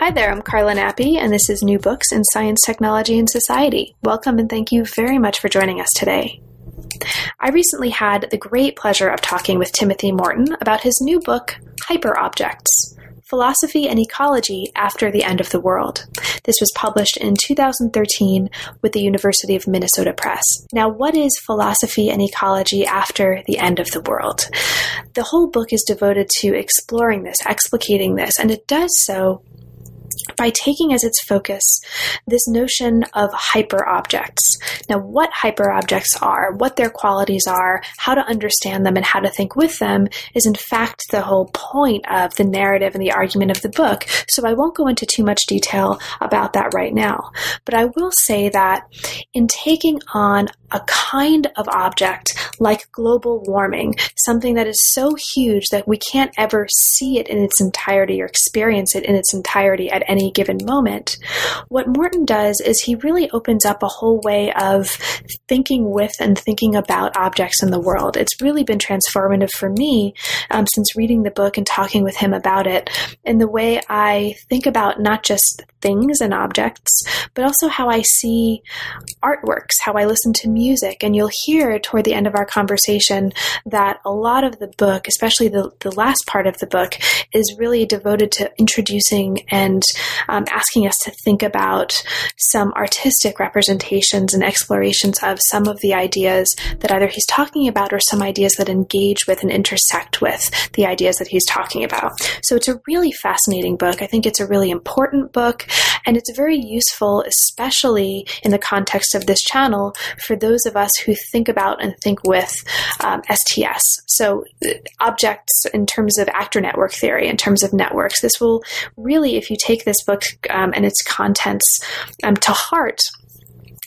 Hi there, I'm Carla Nappi, and this is New Books in Science, Technology, and Society. Welcome and thank you very much for joining us today. I recently had the great pleasure of talking with Timothy Morton about his new book, Hyperobjects Philosophy and Ecology After the End of the World. This was published in 2013 with the University of Minnesota Press. Now, what is philosophy and ecology after the end of the world? The whole book is devoted to exploring this, explicating this, and it does so by taking as its focus this notion of hyperobjects. Now, what hyperobjects are, what their qualities are, how to understand them, and how to think with them is, in fact, the whole point of the narrative and the argument of the book. So, I won't go into too much detail about that right now. But I will say that in taking on a kind of object like global warming, something that is so huge that we can't ever see it in its entirety or experience it in its entirety at any given moment. What Morton does is he really opens up a whole way of thinking with and thinking about objects in the world. It's really been transformative for me um, since reading the book and talking with him about it in the way I think about not just things and objects, but also how I see artworks, how I listen to music. And you'll hear toward the end of our conversation that a lot of the book, especially the, the last part of the book, is really devoted to introducing and um, asking us to think about some artistic representations and explorations of some of the ideas that either he's talking about or some ideas that engage with and intersect with the ideas that he's talking about. So it's a really fascinating book. I think it's a really important book. And it's very useful, especially in the context of this channel, for those of us who think about and think with um, STS. So, uh, objects in terms of actor network theory, in terms of networks. This will really, if you take this book um, and its contents um, to heart,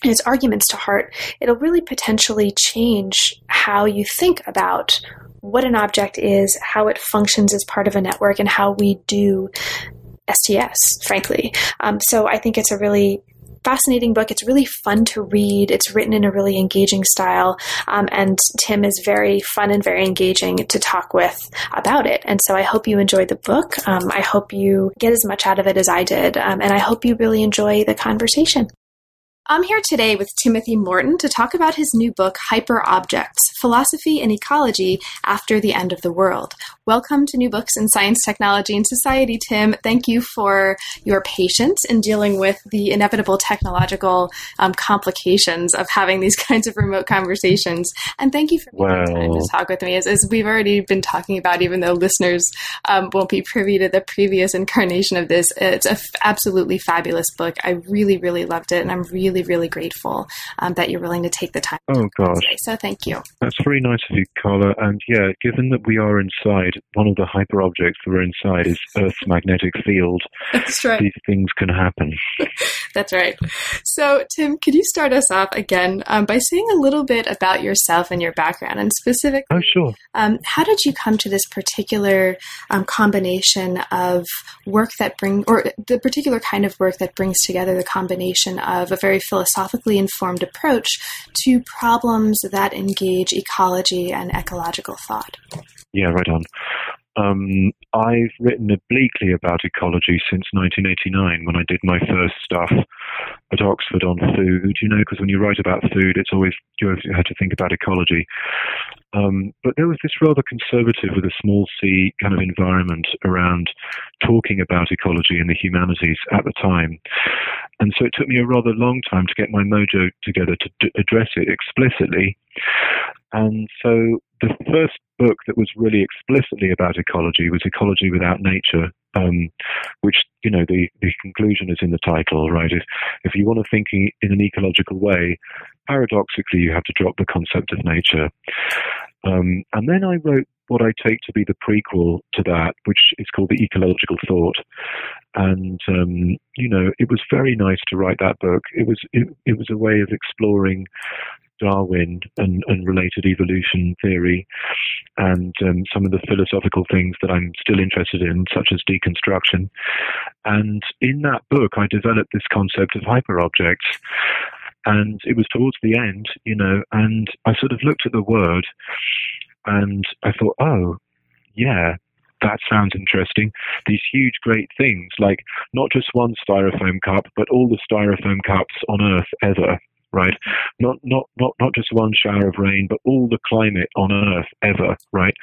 and its arguments to heart, it'll really potentially change how you think about what an object is, how it functions as part of a network, and how we do STS, frankly. Um, so I think it's a really fascinating book. It's really fun to read. It's written in a really engaging style. Um, and Tim is very fun and very engaging to talk with about it. And so I hope you enjoy the book. Um, I hope you get as much out of it as I did. Um, and I hope you really enjoy the conversation. I'm here today with Timothy Morton to talk about his new book, Hyperobjects Philosophy and Ecology After the End of the World. Welcome to New Books in Science, Technology, and Society, Tim. Thank you for your patience in dealing with the inevitable technological um, complications of having these kinds of remote conversations. And thank you for well, time to talk with me. As, as, we've already been talking about, even though listeners um, won't be privy to the previous incarnation of this, it's an f- absolutely fabulous book. I really, really loved it, and I'm really, really grateful um, that you're willing to take the time. Oh, gosh. Today. So thank you. That's very nice of you, Carla. And yeah, given that we are inside, one of the hyper objects that we're inside is Earth's magnetic field. That's right. These things can happen. That's right. So, Tim, could you start us off again um, by saying a little bit about yourself and your background, and specifically, oh, sure. Um, how did you come to this particular um, combination of work that bring, or the particular kind of work that brings together the combination of a very philosophically informed approach to problems that engage ecology and ecological thought? Yeah, right on. Um, I've written obliquely about ecology since 1989 when I did my first stuff at Oxford on food, you know, because when you write about food, it's always, you have to think about ecology. Um, but there was this rather conservative with a small c kind of environment around talking about ecology and the humanities at the time. And so it took me a rather long time to get my mojo together to d- address it explicitly. And so the first book that was really explicitly about ecology was Ecology Without Nature, um, which, you know, the, the conclusion is in the title, right? If, if you want to think in an ecological way, paradoxically, you have to drop the concept of nature. Um, and then I wrote what I take to be the prequel to that, which is called the ecological thought. And um, you know, it was very nice to write that book. It was it, it was a way of exploring Darwin and, and related evolution theory, and um, some of the philosophical things that I'm still interested in, such as deconstruction. And in that book, I developed this concept of hyperobjects. And it was towards the end, you know, and I sort of looked at the word and I thought, oh, yeah, that sounds interesting. These huge, great things, like not just one styrofoam cup, but all the styrofoam cups on Earth ever right? Not not not not just one shower of rain, but all the climate on Earth ever, right?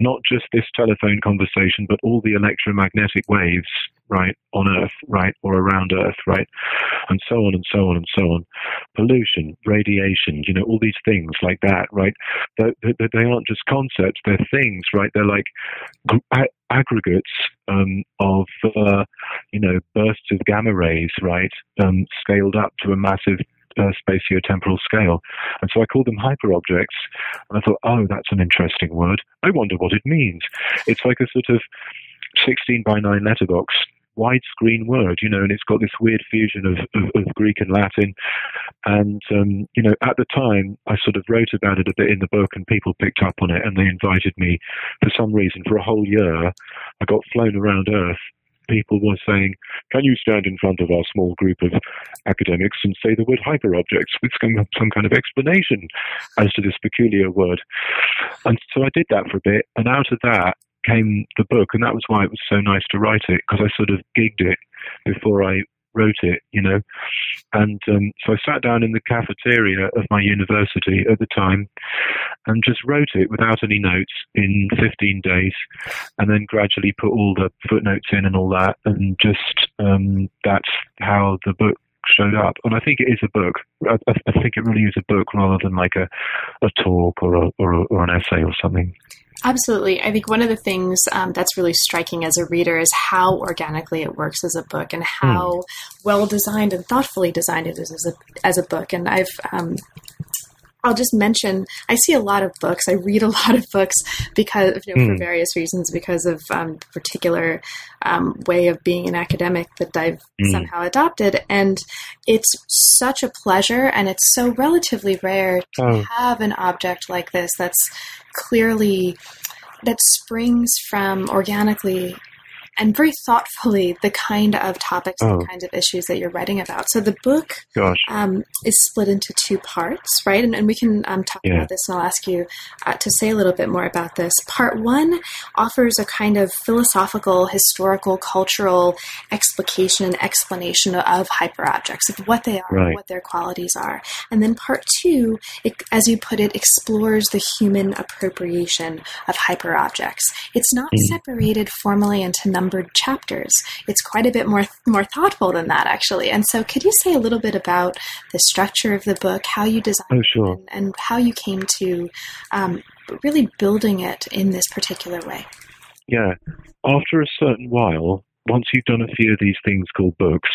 Not just this telephone conversation, but all the electromagnetic waves, right, on Earth, right, or around Earth, right, and so on and so on and so on. Pollution, radiation, you know, all these things like that, right? They, they, they aren't just concepts; they're things, right? They're like aggregates um, of uh, you know bursts of gamma rays, right, um, scaled up to a massive uh, spatiotemporal scale. And so I called them hyperobjects. And I thought, oh, that's an interesting word. I wonder what it means. It's like a sort of 16 by 9 letterbox widescreen word, you know, and it's got this weird fusion of, of, of Greek and Latin. And, um, you know, at the time, I sort of wrote about it a bit in the book and people picked up on it and they invited me for some reason for a whole year. I got flown around Earth people were saying, can you stand in front of our small group of academics and say the word hyperobjects with some, some kind of explanation as to this peculiar word? And so I did that for a bit, and out of that came the book, and that was why it was so nice to write it, because I sort of gigged it before I wrote it, you know. And um, so I sat down in the cafeteria of my university at the time and just wrote it without any notes in 15 days, and then gradually put all the footnotes in and all that, and just um, that's how the book showed up. And I think it is a book. I, I think it really is a book rather than like a, a talk or, a, or, a, or an essay or something. Absolutely. I think one of the things um, that's really striking as a reader is how organically it works as a book and how mm. well designed and thoughtfully designed it is as a, as a book. And I've um, I'll just mention I see a lot of books. I read a lot of books because you know, mm. for hmm. various reasons because of um, particular um, way of being an academic that I've mm. somehow adopted, and it's such a pleasure, and it's so relatively rare to oh. have an object like this that's clearly that springs from organically and very thoughtfully the kind of topics oh. and the kinds of issues that you're writing about. So the book um, is split into two parts, right? And, and we can um, talk yeah. about this, and I'll ask you uh, to say a little bit more about this. Part one offers a kind of philosophical, historical, cultural explication and explanation of hyperobjects, of what they are, right. what their qualities are. And then part two, it, as you put it, explores the human appropriation of hyperobjects. It's not mm. separated formally into numbers numbered chapters. It's quite a bit more more thoughtful than that, actually. And so, could you say a little bit about the structure of the book, how you designed oh, sure. it, and, and, how you came to um, really building it in this particular way? Yeah. After a certain while, once you've done a few of these things called books,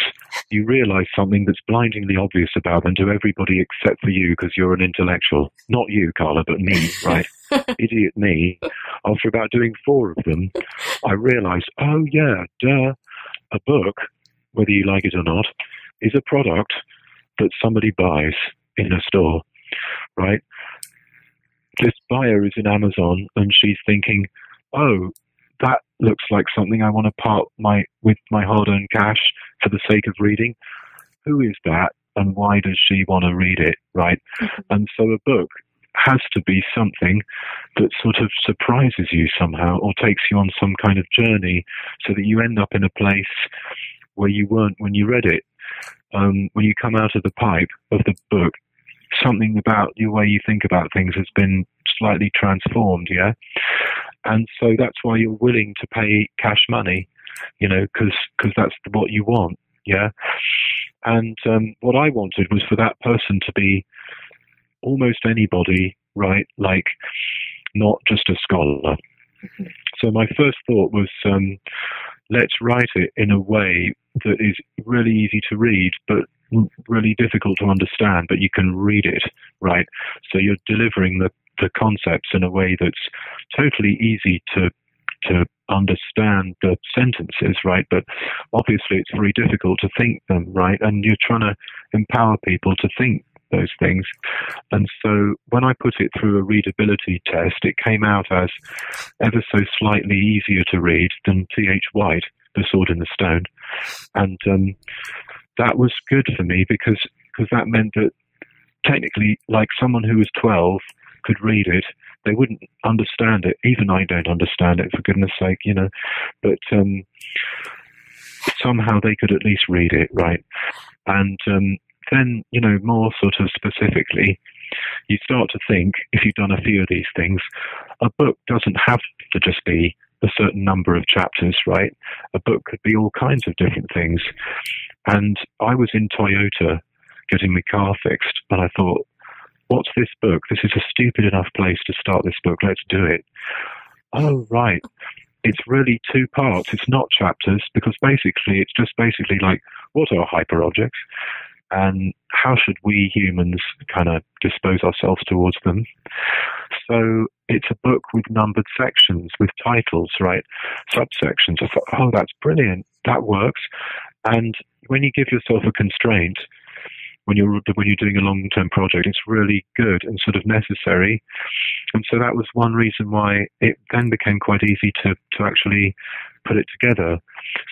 you realize something that's blindingly obvious about them to everybody except for you because you're an intellectual. Not you, Carla, but me, right? Idiot me. After about doing four of them, I realized, oh, yeah, duh, a book, whether you like it or not, is a product that somebody buys in a store, right? This buyer is in Amazon and she's thinking, oh, that looks like something I want to part my with my hard-earned cash for the sake of reading. Who is that, and why does she want to read it? Right, mm-hmm. and so a book has to be something that sort of surprises you somehow, or takes you on some kind of journey, so that you end up in a place where you weren't when you read it. Um, when you come out of the pipe of the book, something about the way you think about things has been slightly transformed, yeah? And so that's why you're willing to pay cash money, you know, because cause that's what you want, yeah? And um, what I wanted was for that person to be almost anybody, right? Like, not just a scholar. So my first thought was, um, let's write it in a way that is really easy to read, but really difficult to understand, but you can read it, right? So you're delivering the, the concepts in a way that's totally easy to to understand the sentences, right? But obviously, it's very difficult to think them, right? And you're trying to empower people to think those things. And so when I put it through a readability test, it came out as ever so slightly easier to read than T.H. White, The Sword in the Stone. And um, that was good for me because because that meant that technically, like someone who was 12 could read it, they wouldn't understand it. Even I don't understand it, for goodness sake, you know. But um, somehow they could at least read it, right? And um, then, you know, more sort of specifically, you start to think, if you've done a few of these things, a book doesn't have to just be a certain number of chapters, right? A book could be all kinds of different things. And I was in Toyota getting my car fixed, and I thought, what's this book? This is a stupid enough place to start this book. Let's do it. Oh, right. It's really two parts. It's not chapters because basically it's just basically like, what are hyperobjects? and how should we humans kind of dispose ourselves towards them? So it's a book with numbered sections, with titles, right? Subsections. I thought, oh, that's brilliant. That works. And when you give yourself a constraint, when you're when you're doing a long term project, it's really good and sort of necessary. And so that was one reason why it then became quite easy to to actually put it together.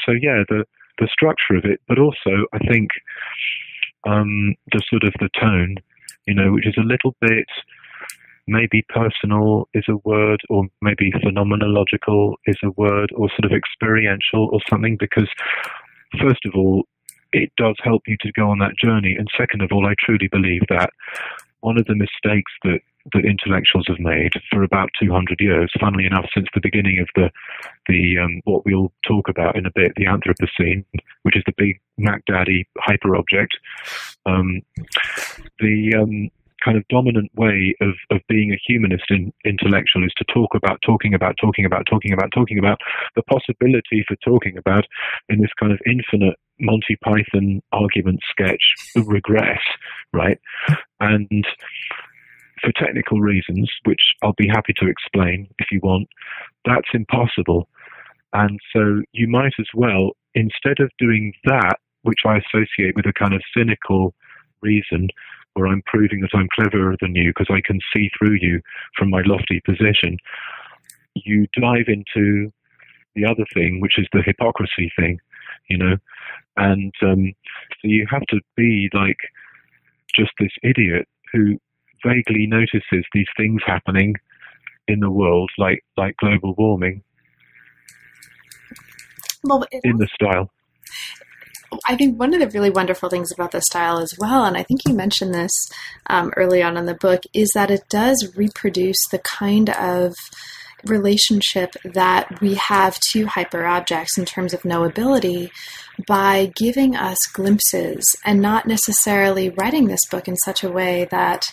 So yeah, the the structure of it, but also I think um, the sort of the tone, you know, which is a little bit maybe personal is a word, or maybe phenomenological is a word, or sort of experiential or something, because first of all, it does help you to go on that journey. And second of all, I truly believe that one of the mistakes that that intellectuals have made for about 200 years, funnily enough, since the beginning of the the um, what we'll talk about in a bit, the Anthropocene, which is the big Mac Daddy hyperobject. Um, the um, kind of dominant way of, of being a humanist in, intellectual is to talk about talking about talking about talking about talking about the possibility for talking about in this kind of infinite Monty Python argument sketch regress, right? And for technical reasons, which I'll be happy to explain if you want, that's impossible. And so you might as well, instead of doing that, which I associate with a kind of cynical reason, where I'm proving that I'm cleverer than you because I can see through you from my lofty position, you dive into the other thing, which is the hypocrisy thing, you know. And um, so you have to be like just this idiot who vaguely notices these things happening in the world, like like global warming, well, in the style. I think one of the really wonderful things about the style as well, and I think you mentioned this um, early on in the book, is that it does reproduce the kind of relationship that we have to hyperobjects in terms of knowability by giving us glimpses and not necessarily writing this book in such a way that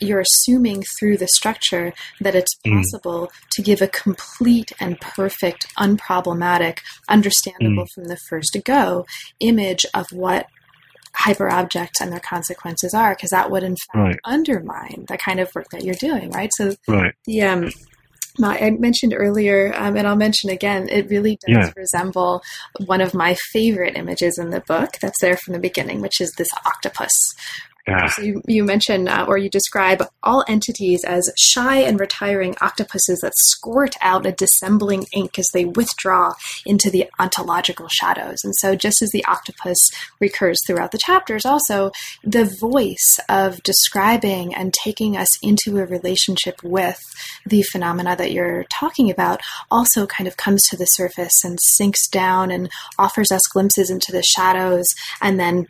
you're assuming through the structure that it's mm. possible mm. to give a complete and perfect, unproblematic, understandable mm. from the first go image of what hyperobjects and their consequences are, because that would in fact right. undermine the kind of work that you're doing, right? So right. the um, I mentioned earlier, um, and I'll mention again, it really does yeah. resemble one of my favorite images in the book that's there from the beginning, which is this octopus. So you, you mention uh, or you describe all entities as shy and retiring octopuses that squirt out a dissembling ink as they withdraw into the ontological shadows. And so, just as the octopus recurs throughout the chapters, also the voice of describing and taking us into a relationship with the phenomena that you're talking about also kind of comes to the surface and sinks down and offers us glimpses into the shadows and then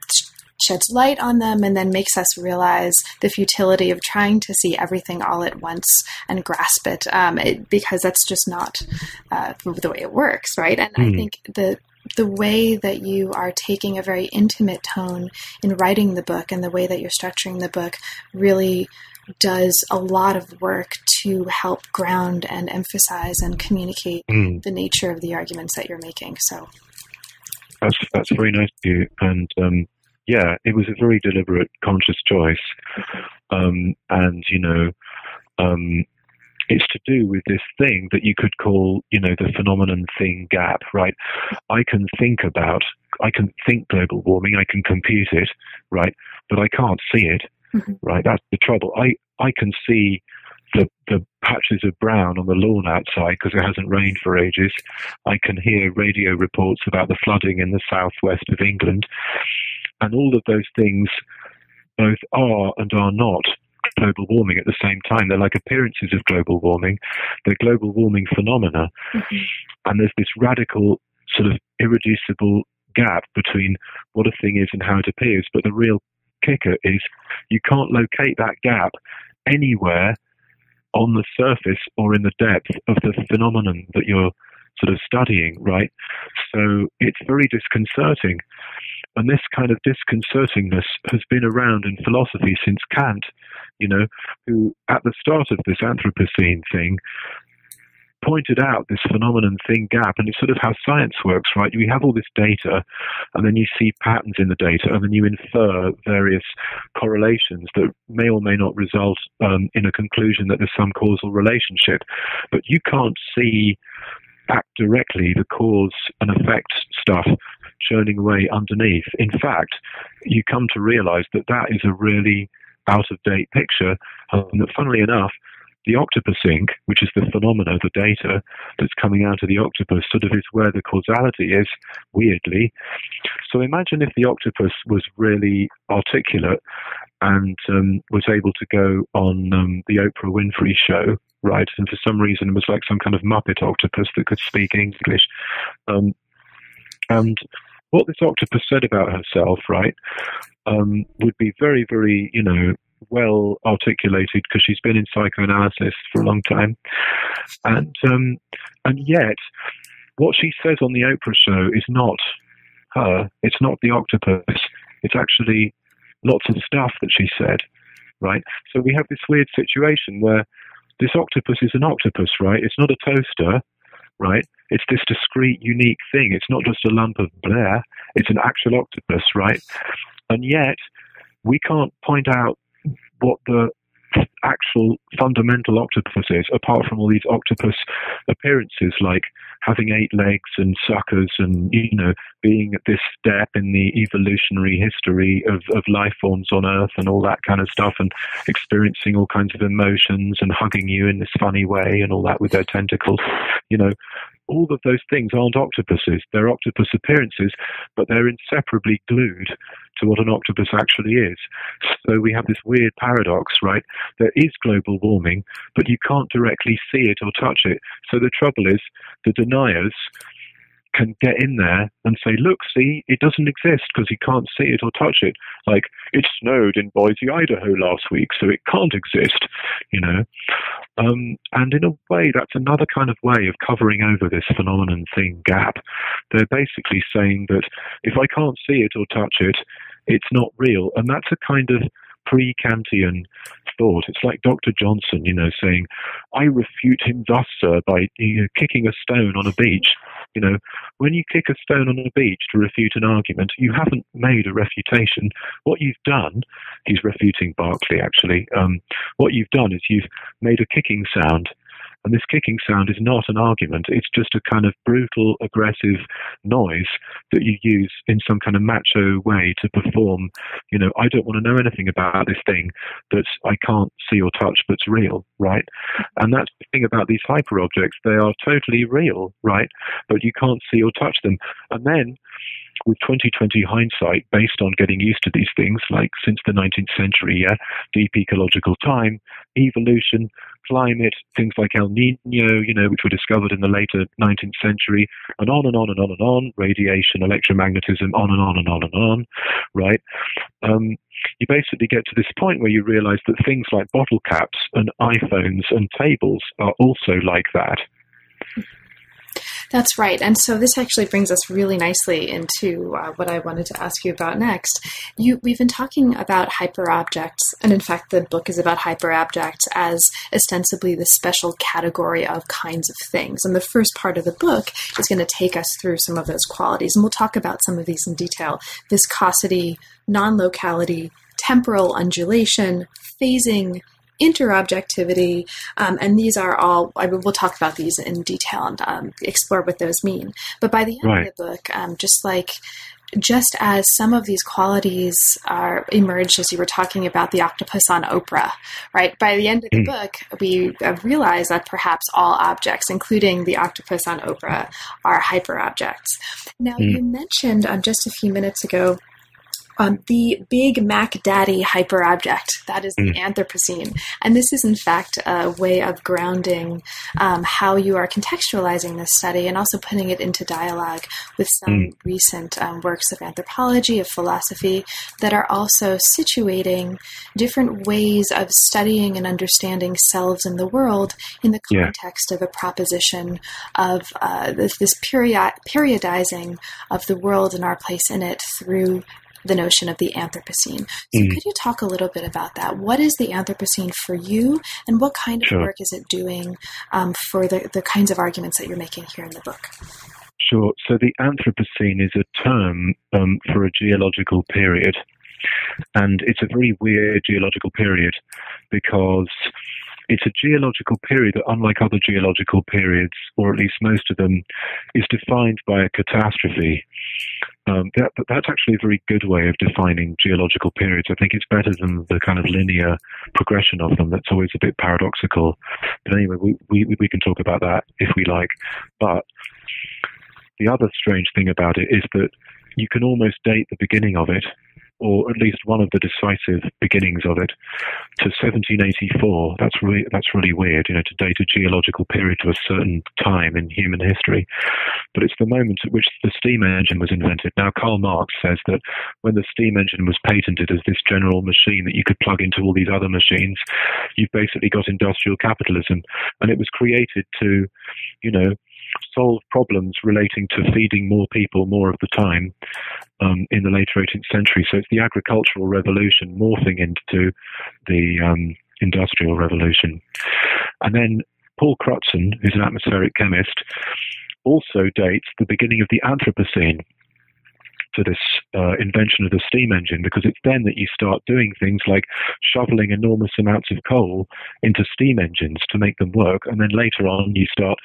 sheds light on them and then makes us realize the futility of trying to see everything all at once and grasp it, um, it because that's just not uh, the way it works, right? And mm. I hmm. think the the way that you are taking a very intimate tone in writing the book and the way that you're structuring the book really does a lot of work to help ground and emphasize and communicate mm. the nature of the arguments that you're making. So that's that's very nice of you, and um, yeah, it was a very deliberate, conscious choice. Um, and, you know, um, it's to do with this thing that you could call, you know, the phenomenon thing gap, right? I can think about, I can think global warming, I can compute it, right? But I can't see it, mm-hmm. right? That's the trouble. I, I can see the, the patches of brown on the lawn outside because it hasn't rained for ages. I can hear radio reports about the flooding in the southwest of England. And all of those things both are and are not global warming at the same time. They're like appearances of global warming. They're global warming phenomena. Mm-hmm. And there's this radical, sort of irreducible gap between what a thing is and how it appears. But the real kicker is you can't locate that gap anywhere on the surface or in the depth of the phenomenon that you're sort of studying, right? So it's very disconcerting. And this kind of disconcertingness has been around in philosophy since Kant, you know, who at the start of this Anthropocene thing pointed out this phenomenon thing gap and it's sort of how science works right you have all this data and then you see patterns in the data and then you infer various correlations that may or may not result um, in a conclusion that there's some causal relationship but you can't see back directly the cause and effect stuff churning away underneath. In fact, you come to realize that that is a really out of date picture, and that funnily enough, the octopus ink, which is the phenomena, the data that's coming out of the octopus, sort of is where the causality is, weirdly. So imagine if the octopus was really articulate and um, was able to go on um, the Oprah Winfrey show, right? And for some reason, it was like some kind of Muppet octopus that could speak English. Um, and what this octopus said about herself, right, um, would be very, very, you know, well articulated because she's been in psychoanalysis for a long time, and um, and yet what she says on the Oprah show is not her. It's not the octopus. It's actually lots of stuff that she said, right? So we have this weird situation where this octopus is an octopus, right? It's not a toaster, right? It's this discrete, unique thing. It's not just a lump of Blair. It's an actual octopus, right? And yet, we can't point out what the actual fundamental octopuses, apart from all these octopus appearances like having eight legs and suckers and, you know, being at this step in the evolutionary history of, of life forms on Earth and all that kind of stuff and experiencing all kinds of emotions and hugging you in this funny way and all that with their tentacles. You know, all of those things aren't octopuses. They're octopus appearances, but they're inseparably glued to what an octopus actually is. So we have this weird paradox, right? There is global warming, but you can't directly see it or touch it. So the trouble is, the deniers can get in there and say, look, see, it doesn't exist because you can't see it or touch it. Like, it snowed in Boise, Idaho last week, so it can't exist, you know. Um, and in a way, that's another kind of way of covering over this phenomenon thing gap. They're basically saying that if I can't see it or touch it, it's not real. And that's a kind of pre Kantian thought. It's like Dr. Johnson, you know, saying, I refute him thus, sir, by you know, kicking a stone on a beach. You know, when you kick a stone on a beach to refute an argument, you haven't made a refutation. What you've done, he's refuting Berkeley actually, um, what you've done is you've made a kicking sound and this kicking sound is not an argument. It's just a kind of brutal, aggressive noise that you use in some kind of macho way to perform, you know, I don't want to know anything about this thing that I can't see or touch but's real, right? And that's the thing about these hyper objects. They are totally real, right? But you can't see or touch them. And then with 2020 hindsight, based on getting used to these things, like since the 19th century, yeah, deep ecological time, evolution, climate, things like El Nino, you know, which were discovered in the later 19th century, and on and on and on and on, radiation, electromagnetism, on and on and on and on, right? Um, you basically get to this point where you realize that things like bottle caps and iPhones and tables are also like that. That's right. And so this actually brings us really nicely into uh, what I wanted to ask you about next. You, we've been talking about hyperobjects, and in fact, the book is about hyperobjects as ostensibly the special category of kinds of things. And the first part of the book is going to take us through some of those qualities, and we'll talk about some of these in detail viscosity, non locality, temporal undulation, phasing, interobjectivity, um, and these are all, I mean, we'll talk about these in detail and um, explore what those mean. But by the end right. of the book, um, just like just as some of these qualities are emerged as you were talking about the octopus on Oprah, right? By the end of the mm. book, we realize that perhaps all objects, including the octopus on Oprah, are hyperobjects. Now, mm. you mentioned um, just a few minutes ago um, the big Mac Daddy hyperobject, that is the mm. Anthropocene. And this is, in fact, a way of grounding um, how you are contextualizing this study and also putting it into dialogue with some mm. recent um, works of anthropology, of philosophy, that are also situating different ways of studying and understanding selves in the world in the context yeah. of a proposition of uh, this, this period, periodizing of the world and our place in it through the notion of the Anthropocene. So, mm. could you talk a little bit about that? What is the Anthropocene for you, and what kind of sure. work is it doing um, for the, the kinds of arguments that you're making here in the book? Sure. So, the Anthropocene is a term um, for a geological period. And it's a very weird geological period because it's a geological period that, unlike other geological periods, or at least most of them, is defined by a catastrophe. Um, that, that's actually a very good way of defining geological periods. I think it's better than the kind of linear progression of them. That's always a bit paradoxical. But anyway, we, we, we can talk about that if we like. But the other strange thing about it is that you can almost date the beginning of it or at least one of the decisive beginnings of it, to 1784. That's really that's really weird, you know, to date a geological period to a certain time in human history. But it's the moment at which the steam engine was invented. Now, Karl Marx says that when the steam engine was patented as this general machine that you could plug into all these other machines, you've basically got industrial capitalism, and it was created to, you know, solve problems relating to feeding more people more of the time um, in the later 18th century. So it's the agricultural revolution morphing into the um, industrial revolution. And then Paul Crutzen, who's an atmospheric chemist, also dates the beginning of the Anthropocene to this uh, invention of the steam engine because it's then that you start doing things like shoveling enormous amounts of coal into steam engines to make them work. And then later on, you start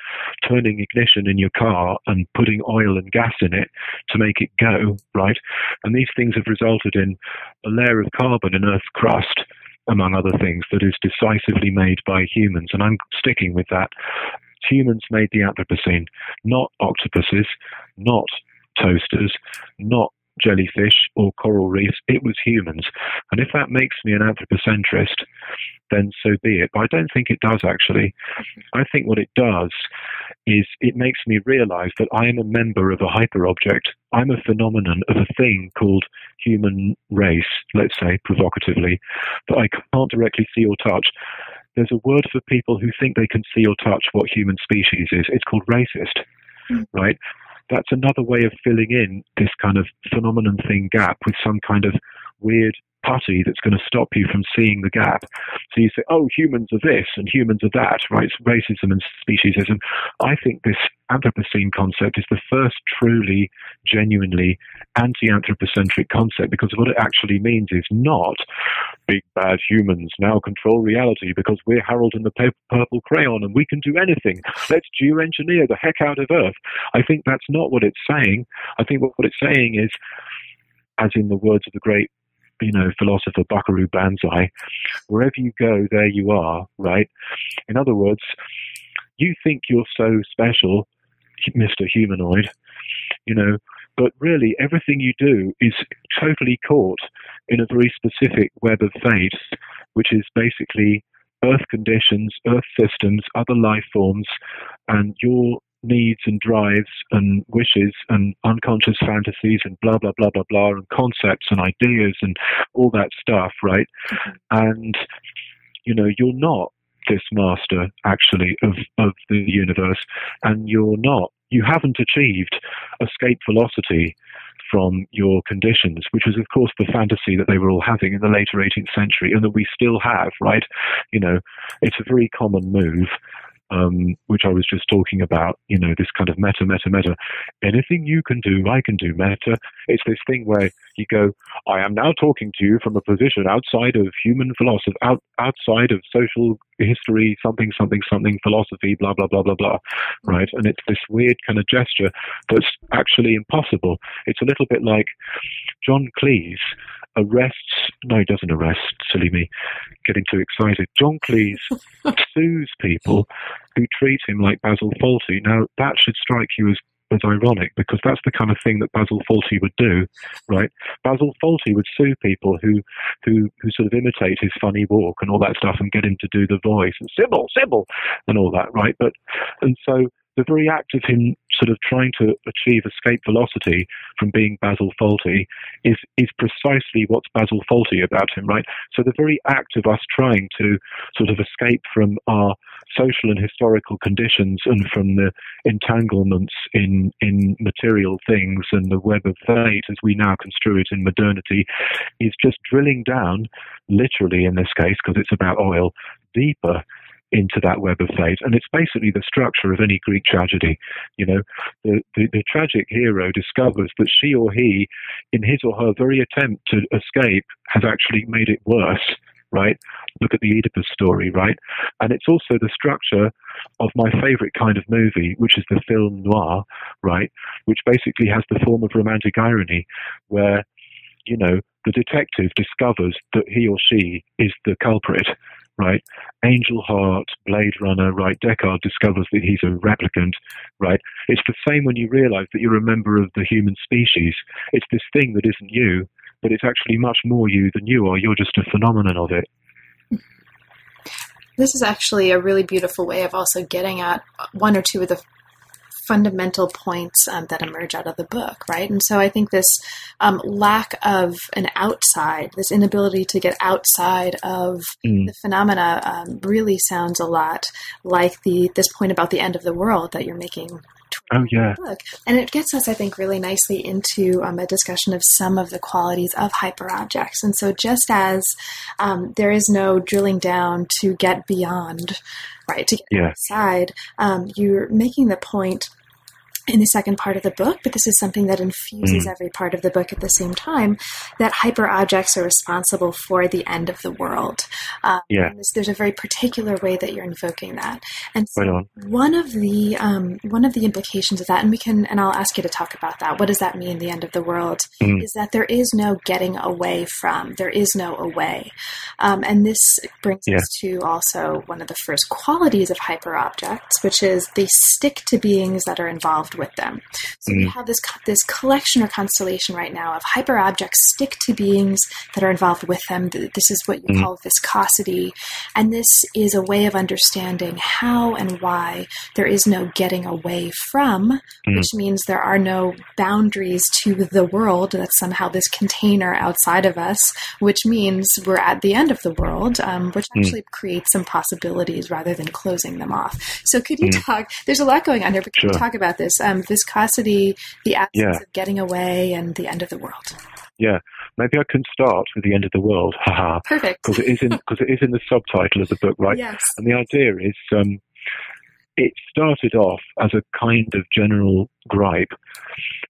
turning ignition in your car and putting oil and gas in it to make it go, right? And these things have resulted in a layer of carbon in Earth's crust among other things, that is decisively made by humans. And I'm sticking with that. Humans made the Anthropocene, not octopuses, not toasters, not jellyfish or coral reefs. It was humans. And if that makes me an anthropocentrist, then so be it. But I don't think it does actually. I think what it does is it makes me realize that I am a member of a hyperobject. I'm a phenomenon of a thing called human race, let's say provocatively, that I can't directly see or touch. There's a word for people who think they can see or touch what human species is. It's called racist, mm. right? That's another way of filling in this kind of phenomenon thing gap with some kind of weird putty that's going to stop you from seeing the gap. So you say, oh, humans are this and humans are that, right? It's racism and speciesism. I think this Anthropocene concept is the first truly, genuinely anti anthropocentric concept because what it actually means is not big bad humans now control reality because we're Harold and the Purple Crayon and we can do anything. Let's geoengineer the heck out of Earth. I think that's not what it's saying. I think what, what it's saying is, as in the words of the great you know, philosopher Buckaroo Banzai, wherever you go, there you are, right? In other words, you think you're so special, Mr. Humanoid, you know, but really everything you do is totally caught in a very specific web of fate, which is basically Earth conditions, Earth systems, other life forms, and your needs and drives and wishes and unconscious fantasies and blah blah blah blah blah and concepts and ideas and all that stuff, right? Mm-hmm. And you know, you're not this master actually of, of the universe and you're not you haven't achieved escape velocity from your conditions, which was, of course, the fantasy that they were all having in the later 18th century and that we still have, right? You know, it's a very common move um, which I was just talking about, you know, this kind of meta, meta, meta. Anything you can do, I can do meta. It's this thing where you go, I am now talking to you from a position outside of human philosophy, out, outside of social history, something, something, something, philosophy, blah, blah, blah, blah, blah, right? And it's this weird kind of gesture that's actually impossible. It's a little bit like John Cleese arrests, no, he doesn't arrest, silly me, getting too excited. John Cleese sues people who treat him like Basil Fawlty. Now, that should strike you as as ironic because that's the kind of thing that Basil Fawlty would do, right? Basil Fawlty would sue people who, who, who sort of imitate his funny walk and all that stuff and get him to do the voice and Sybil, Sybil, and all that, right? But and so the very act of him sort of trying to achieve escape velocity from being Basil Fawlty is is precisely what's Basil Fawlty about him, right? So the very act of us trying to sort of escape from our social and historical conditions and from the entanglements in in material things and the web of fate as we now construe it in modernity is just drilling down, literally in this case, because it's about oil, deeper into that web of fate. And it's basically the structure of any Greek tragedy. You know, the, the, the, tragic hero discovers that she or he, in his or her very attempt to escape, has actually made it worse. Right? Look at the Oedipus story, right? And it's also the structure of my favorite kind of movie, which is the film noir, right? Which basically has the form of romantic irony, where, you know, the detective discovers that he or she is the culprit, right? Angel Heart, Blade Runner, right? Deckard discovers that he's a replicant, right? It's the same when you realize that you're a member of the human species. It's this thing that isn't you, but it's actually much more you than you are. You're just a phenomenon of it. This is actually a really beautiful way of also getting at one or two of the fundamental points um, that emerge out of the book, right? And so I think this um, lack of an outside, this inability to get outside of mm. the phenomena, um, really sounds a lot like the this point about the end of the world that you're making Oh yeah. Book. And it gets us, I think, really nicely into um, a discussion of some of the qualities of hyperobjects. And so, just as um, there is no drilling down to get beyond, right, to get yeah. outside, um, you're making the point in the second part of the book, but this is something that infuses mm. every part of the book at the same time, that hyper objects are responsible for the end of the world. Um, yeah. There's, a very particular way that you're invoking that. And so right one of the um, one of the implications of that, and we can, and I'll ask you to talk about that. What does that mean? The end of the world mm. is that there is no getting away from. There is no away, um, and this brings yeah. us to also one of the first qualities of hyper objects, which is they stick to beings that are involved with them. So mm. we have this this collection or constellation right now of hyper objects stick to beings that are involved with them. This is what you mm. call viscosity, and this is a way of understanding how and why there is no getting away from, mm. which means there are no boundaries to the world. That's somehow this container outside of us, which means we're at the end of the world, um, which mm. actually creates some possibilities rather than closing them off. So could you mm. talk? There's a lot going on here, but sure. can you talk about this? Um, viscosity, the absence yeah. of getting away, and the end of the world. Yeah, maybe I can start with the end of the world. Haha. Perfect. Because it is in because it is in the subtitle of the book, right? Yes. And the idea is, um, it started off as a kind of general gripe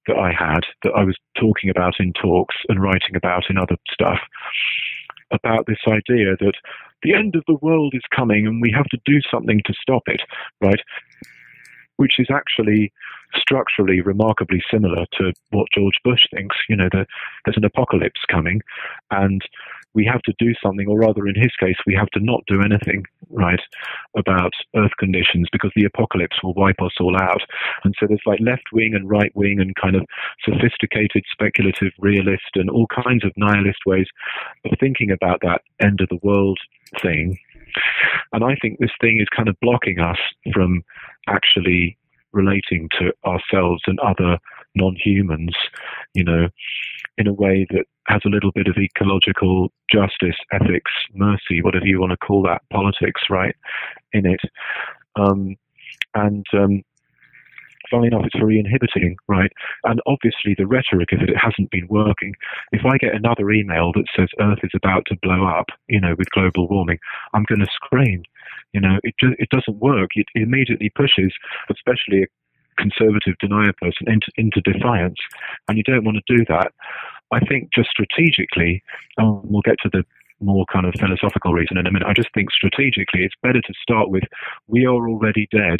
that I had that I was talking about in talks and writing about in other stuff about this idea that the end of the world is coming and we have to do something to stop it, right? Which is actually structurally remarkably similar to what George Bush thinks. You know, the, there's an apocalypse coming, and we have to do something, or rather, in his case, we have to not do anything, right, about Earth conditions because the apocalypse will wipe us all out. And so there's like left wing and right wing and kind of sophisticated, speculative, realist, and all kinds of nihilist ways of thinking about that end of the world thing. And I think this thing is kind of blocking us from actually relating to ourselves and other non-humans, you know, in a way that has a little bit of ecological justice, ethics, mercy, whatever you want to call that, politics, right, in it. Um, and um, funny enough, it's very inhibiting, right? And obviously, the rhetoric of it, it hasn't been working. If I get another email that says Earth is about to blow up, you know, with global warming, I'm going to scream, You know, it it doesn't work. It immediately pushes, especially a conservative denier person, into, into defiance, and you don't want to do that. I think just strategically, and we'll get to the more kind of philosophical reason in a minute. I just think strategically, it's better to start with we are already dead.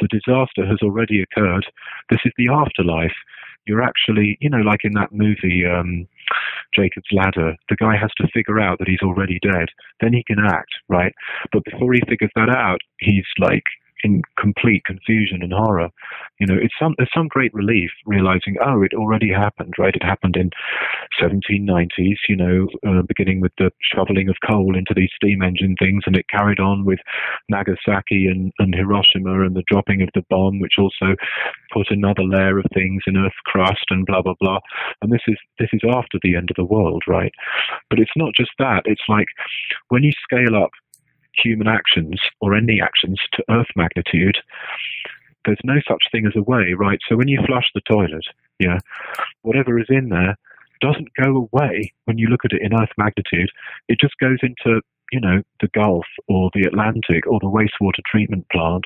The disaster has already occurred. This is the afterlife. You're actually, you know, like in that movie, um, Jacob's Ladder, the guy has to figure out that he's already dead. Then he can act, right? But before he figures that out, he's like in complete confusion and horror. You know, it's some there's some great relief realizing, oh, it already happened, right? It happened in 1790s. You know, uh, beginning with the shoveling of coal into these steam engine things, and it carried on with Nagasaki and, and Hiroshima and the dropping of the bomb, which also put another layer of things in Earth's crust and blah blah blah. And this is this is after the end of the world, right? But it's not just that. It's like when you scale up human actions or any actions to Earth magnitude, there's no such thing as a way, right? So when you flush the toilet, yeah, whatever is in there doesn't go away when you look at it in Earth magnitude. It just goes into, you know, the Gulf or the Atlantic or the wastewater treatment plant,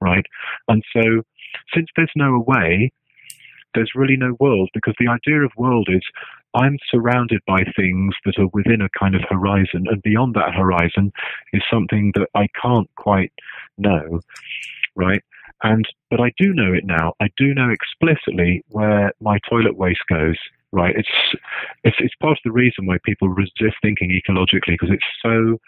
right? And so since there's no away, there's really no world because the idea of world is I'm surrounded by things that are within a kind of horizon, and beyond that horizon is something that I can't quite know, right? And but I do know it now. I do know explicitly where my toilet waste goes. Right? It's it's it's part of the reason why people resist thinking ecologically because it's so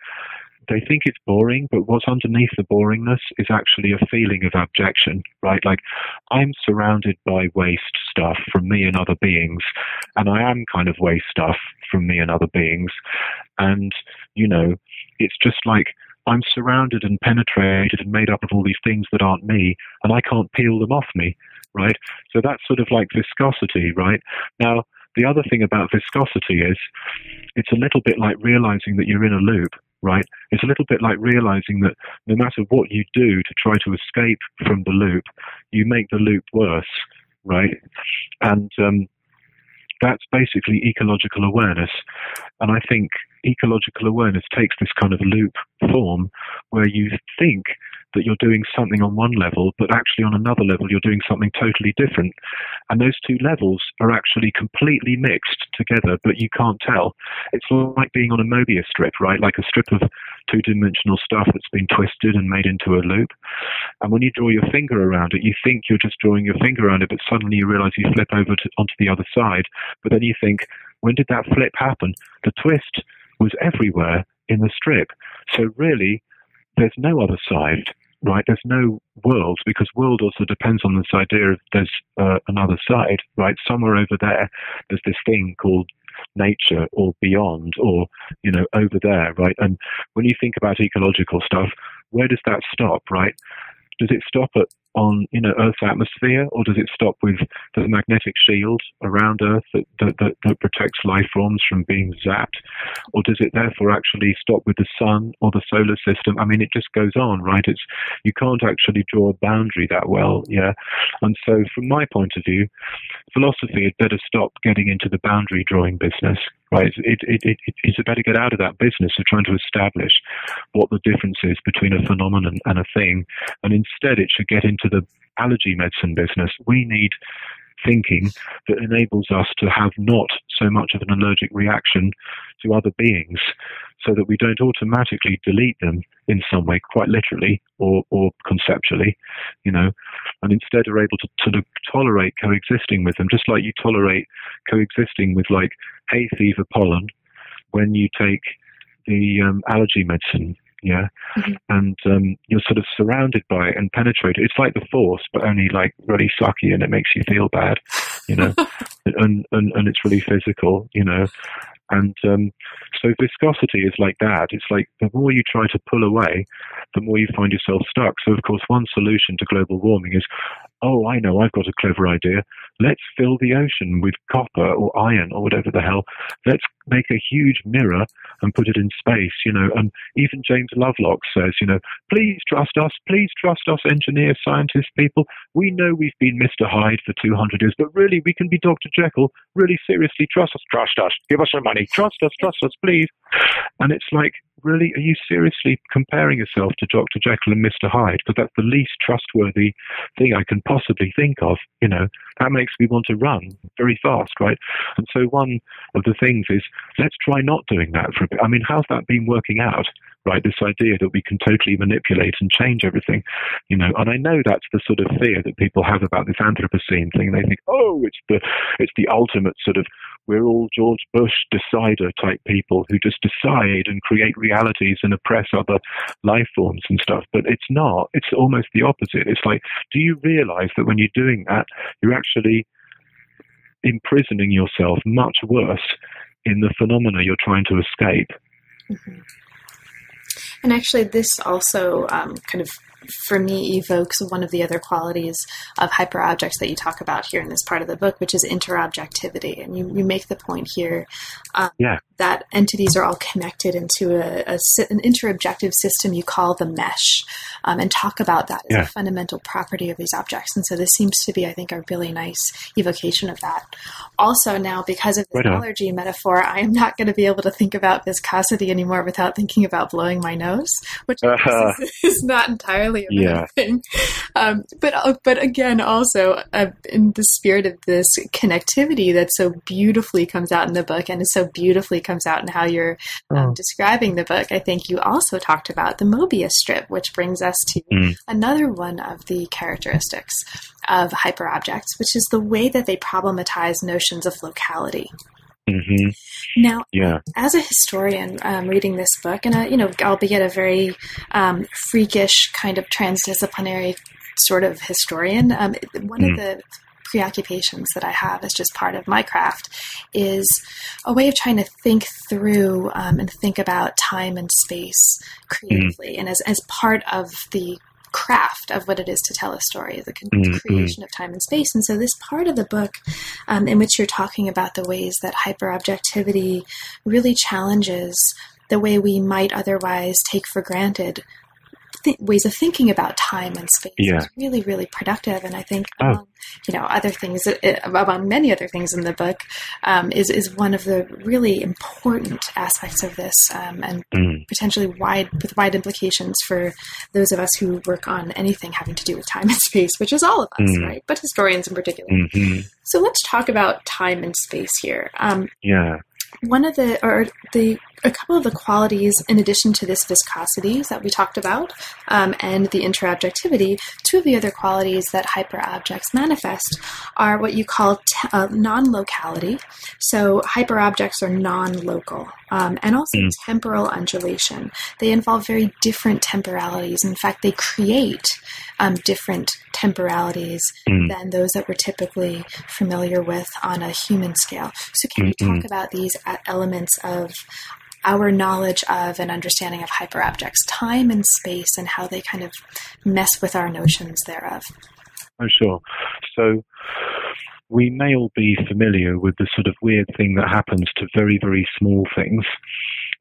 they think it's boring, but what's underneath the boringness is actually a feeling of abjection, right? Like I'm surrounded by waste stuff from me and other beings, and I am kind of waste stuff from me and other beings. And, you know, it's just like I'm surrounded and penetrated and made up of all these things that aren't me, and I can't peel them off me, right? So that's sort of like viscosity, right? Now, the other thing about viscosity is it's a little bit like realizing that you're in a loop right? It's a little bit like realizing that no matter what you do to try to escape from the loop, you make the loop worse, right? And um, that's basically ecological awareness. And I think ecological awareness takes this kind of loop form where you think that you're doing something on one level, but actually on another level you're doing something totally different. And those two levels are actually completely mixed together, but you can't tell. It's like being on a Mobius strip, right? Like a strip of two dimensional stuff that's been twisted and made into a loop. And when you draw your finger around it, you think you're just drawing your finger around it, but suddenly you realize you flip over to, onto the other side. But then you think, when did that flip happen? The twist was everywhere in the strip. So really, there's no other side right? There's no world because world also depends on this idea of there's uh, another side, right? Somewhere over there, there's this thing called nature or beyond or, you know, over there, right? And when you think about ecological stuff, where does that stop, right? Does it stop at on you know Earth's atmosphere, or does it stop with the magnetic shield around Earth that, that, that, that, protects life forms from being zapped, or does it therefore actually stop with the sun or the solar system? I mean, it just goes on, right? It's you can't actually draw a boundary that well, yeah. And so, from my point of view, philosophy had better stop getting into the boundary drawing business right? It, it, it, it's better get out of that business of trying to establish what the difference is between a phenomenon and a thing, and instead it should get into the allergy medicine business. We need thinking that enables us to have not so much of an allergic reaction to other beings so that we don't automatically delete them in some way, quite literally or, or conceptually, you know, and instead are able to sort of tolerate coexisting with them, just like you tolerate coexisting with like hay fever pollen when you take the um, allergy medicine yeah mm-hmm. and um, you're sort of surrounded by it and penetrated it's like the force but only like really sucky and it makes you feel bad you know and, and and it's really physical you know and um, so viscosity is like that. It's like the more you try to pull away, the more you find yourself stuck. So, of course, one solution to global warming is oh, I know, I've got a clever idea. Let's fill the ocean with copper or iron or whatever the hell. Let's make a huge mirror and put it in space, you know. And even James Lovelock says, you know, please trust us, please trust us, engineers, scientists, people. We know we've been Mr. Hyde for 200 years, but really we can be Dr. Jekyll. Really, seriously, trust us, trust us, give us some money, trust us, trust us, please. And it's like, really, are you seriously comparing yourself to Dr. Jekyll and Mr. Hyde? Because that's the least trustworthy thing I can possibly think of. You know, that makes me want to run very fast, right? And so one of the things is let's try not doing that for a bit. I mean, how's that been working out? Right, this idea that we can totally manipulate and change everything, you know, and I know that's the sort of fear that people have about this Anthropocene thing. They think, oh, it's the it's the ultimate sort of we're all George Bush decider type people who just decide and create realities and oppress other life forms and stuff. But it's not. It's almost the opposite. It's like, do you realize that when you're doing that, you're actually imprisoning yourself much worse in the phenomena you're trying to escape? Mm-hmm. And actually, this also um, kind of for me evokes one of the other qualities of hyperobjects that you talk about here in this part of the book, which is interobjectivity. And you, you make the point here um, yeah. That entities are all connected into a, a, an interobjective system you call the mesh, um, and talk about that as yeah. a fundamental property of these objects. And so this seems to be, I think, a really nice evocation of that. Also, now because of the right allergy metaphor, I am not going to be able to think about viscosity anymore without thinking about blowing my nose, which uh-huh. is, is not entirely entirely a yeah. thing. Um, but uh, but again, also uh, in the spirit of this connectivity that so beautifully comes out in the book, and is so beautifully comes out in how you're um, oh. describing the book, I think you also talked about the Mobius strip, which brings us to mm. another one of the characteristics of hyperobjects, which is the way that they problematize notions of locality. Mm-hmm. Now, yeah. as a historian um, reading this book, and a, you know, albeit a very um, freakish kind of transdisciplinary sort of historian, um, one mm. of the preoccupations that I have as just part of my craft is a way of trying to think through um, and think about time and space creatively, mm. and as as part of the craft of what it is to tell a story, the mm-hmm. creation of time and space. And so, this part of the book, um, in which you're talking about the ways that hyperobjectivity really challenges the way we might otherwise take for granted th- ways of thinking about time and space yeah. is really, really productive. And I think, oh. among, you know, other things, it, uh, among many other things in the book, um, is is one of the really important aspects of this, um, and mm. potentially wide with wide implications for those of us who work on anything having to do with time and space, which is all of us, mm. right? But historians in particular. Mm-hmm. So let's talk about time and space here. Um, yeah one of the or the a couple of the qualities in addition to this viscosity that we talked about um, and the interobjectivity two of the other qualities that hyperobjects manifest are what you call te- uh, non-locality so hyperobjects are non-local um, and also mm. temporal undulation they involve very different temporalities in fact they create um, different temporalities mm. than those that we're typically familiar with on a human scale. So, can mm-hmm. you talk about these uh, elements of our knowledge of and understanding of hyperobjects, time and space, and how they kind of mess with our notions thereof? Oh, sure. So, we may all be familiar with the sort of weird thing that happens to very, very small things,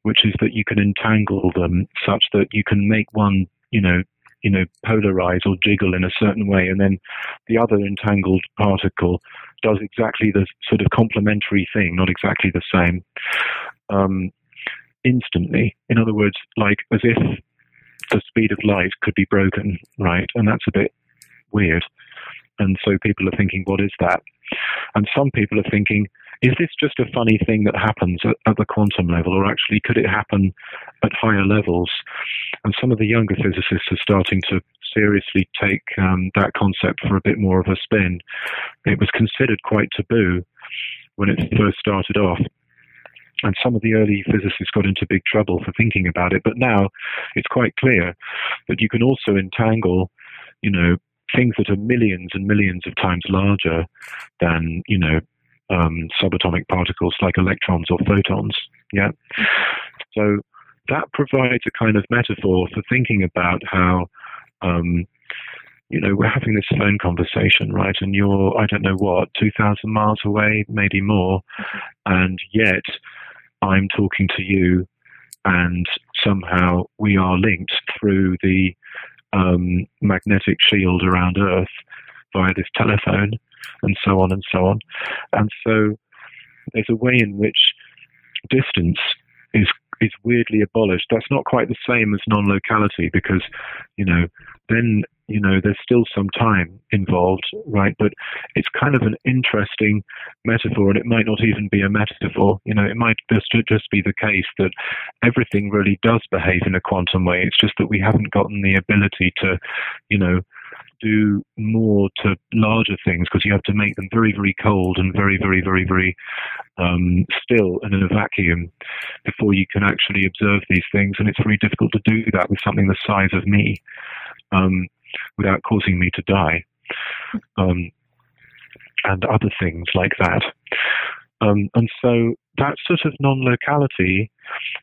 which is that you can entangle them such that you can make one, you know, you know, polarize or jiggle in a certain way, and then the other entangled particle does exactly the sort of complementary thing, not exactly the same, um, instantly. In other words, like as if the speed of light could be broken, right? And that's a bit weird. And so people are thinking, what is that? And some people are thinking, is this just a funny thing that happens at, at, the quantum level, or actually could it happen at higher levels? And some of the younger physicists are starting to seriously take um, that concept for a bit more of a spin. It was considered quite taboo when it first started off. And some of the early physicists got into big trouble for thinking about it. But now it's quite clear that you can also entangle, you know, things that are millions and millions of times larger than, you know, um, subatomic particles like electrons or photons. Yeah. So that provides a kind of metaphor for thinking about how, um, you know, we're having this phone conversation, right? And you're, I don't know what, 2,000 miles away, maybe more. And yet, I'm talking to you, and somehow we are linked through the um, magnetic shield around Earth via this telephone, and so on and so on. And so there's a way in which distance is is weirdly abolished. That's not quite the same as non-locality because, you know, then you know there's still some time involved, right? But it's kind of an interesting metaphor, and it might not even be a metaphor. You know, it might just just be the case that everything really does behave in a quantum way. It's just that we haven't gotten the ability to, you know, do more to larger things because you have to make them very, very cold and very, very, very, very um, still and in a vacuum before you can actually observe these things. And it's very difficult to do that with something the size of me um, without causing me to die. Um, and other things like that. Um, and so that sort of non locality,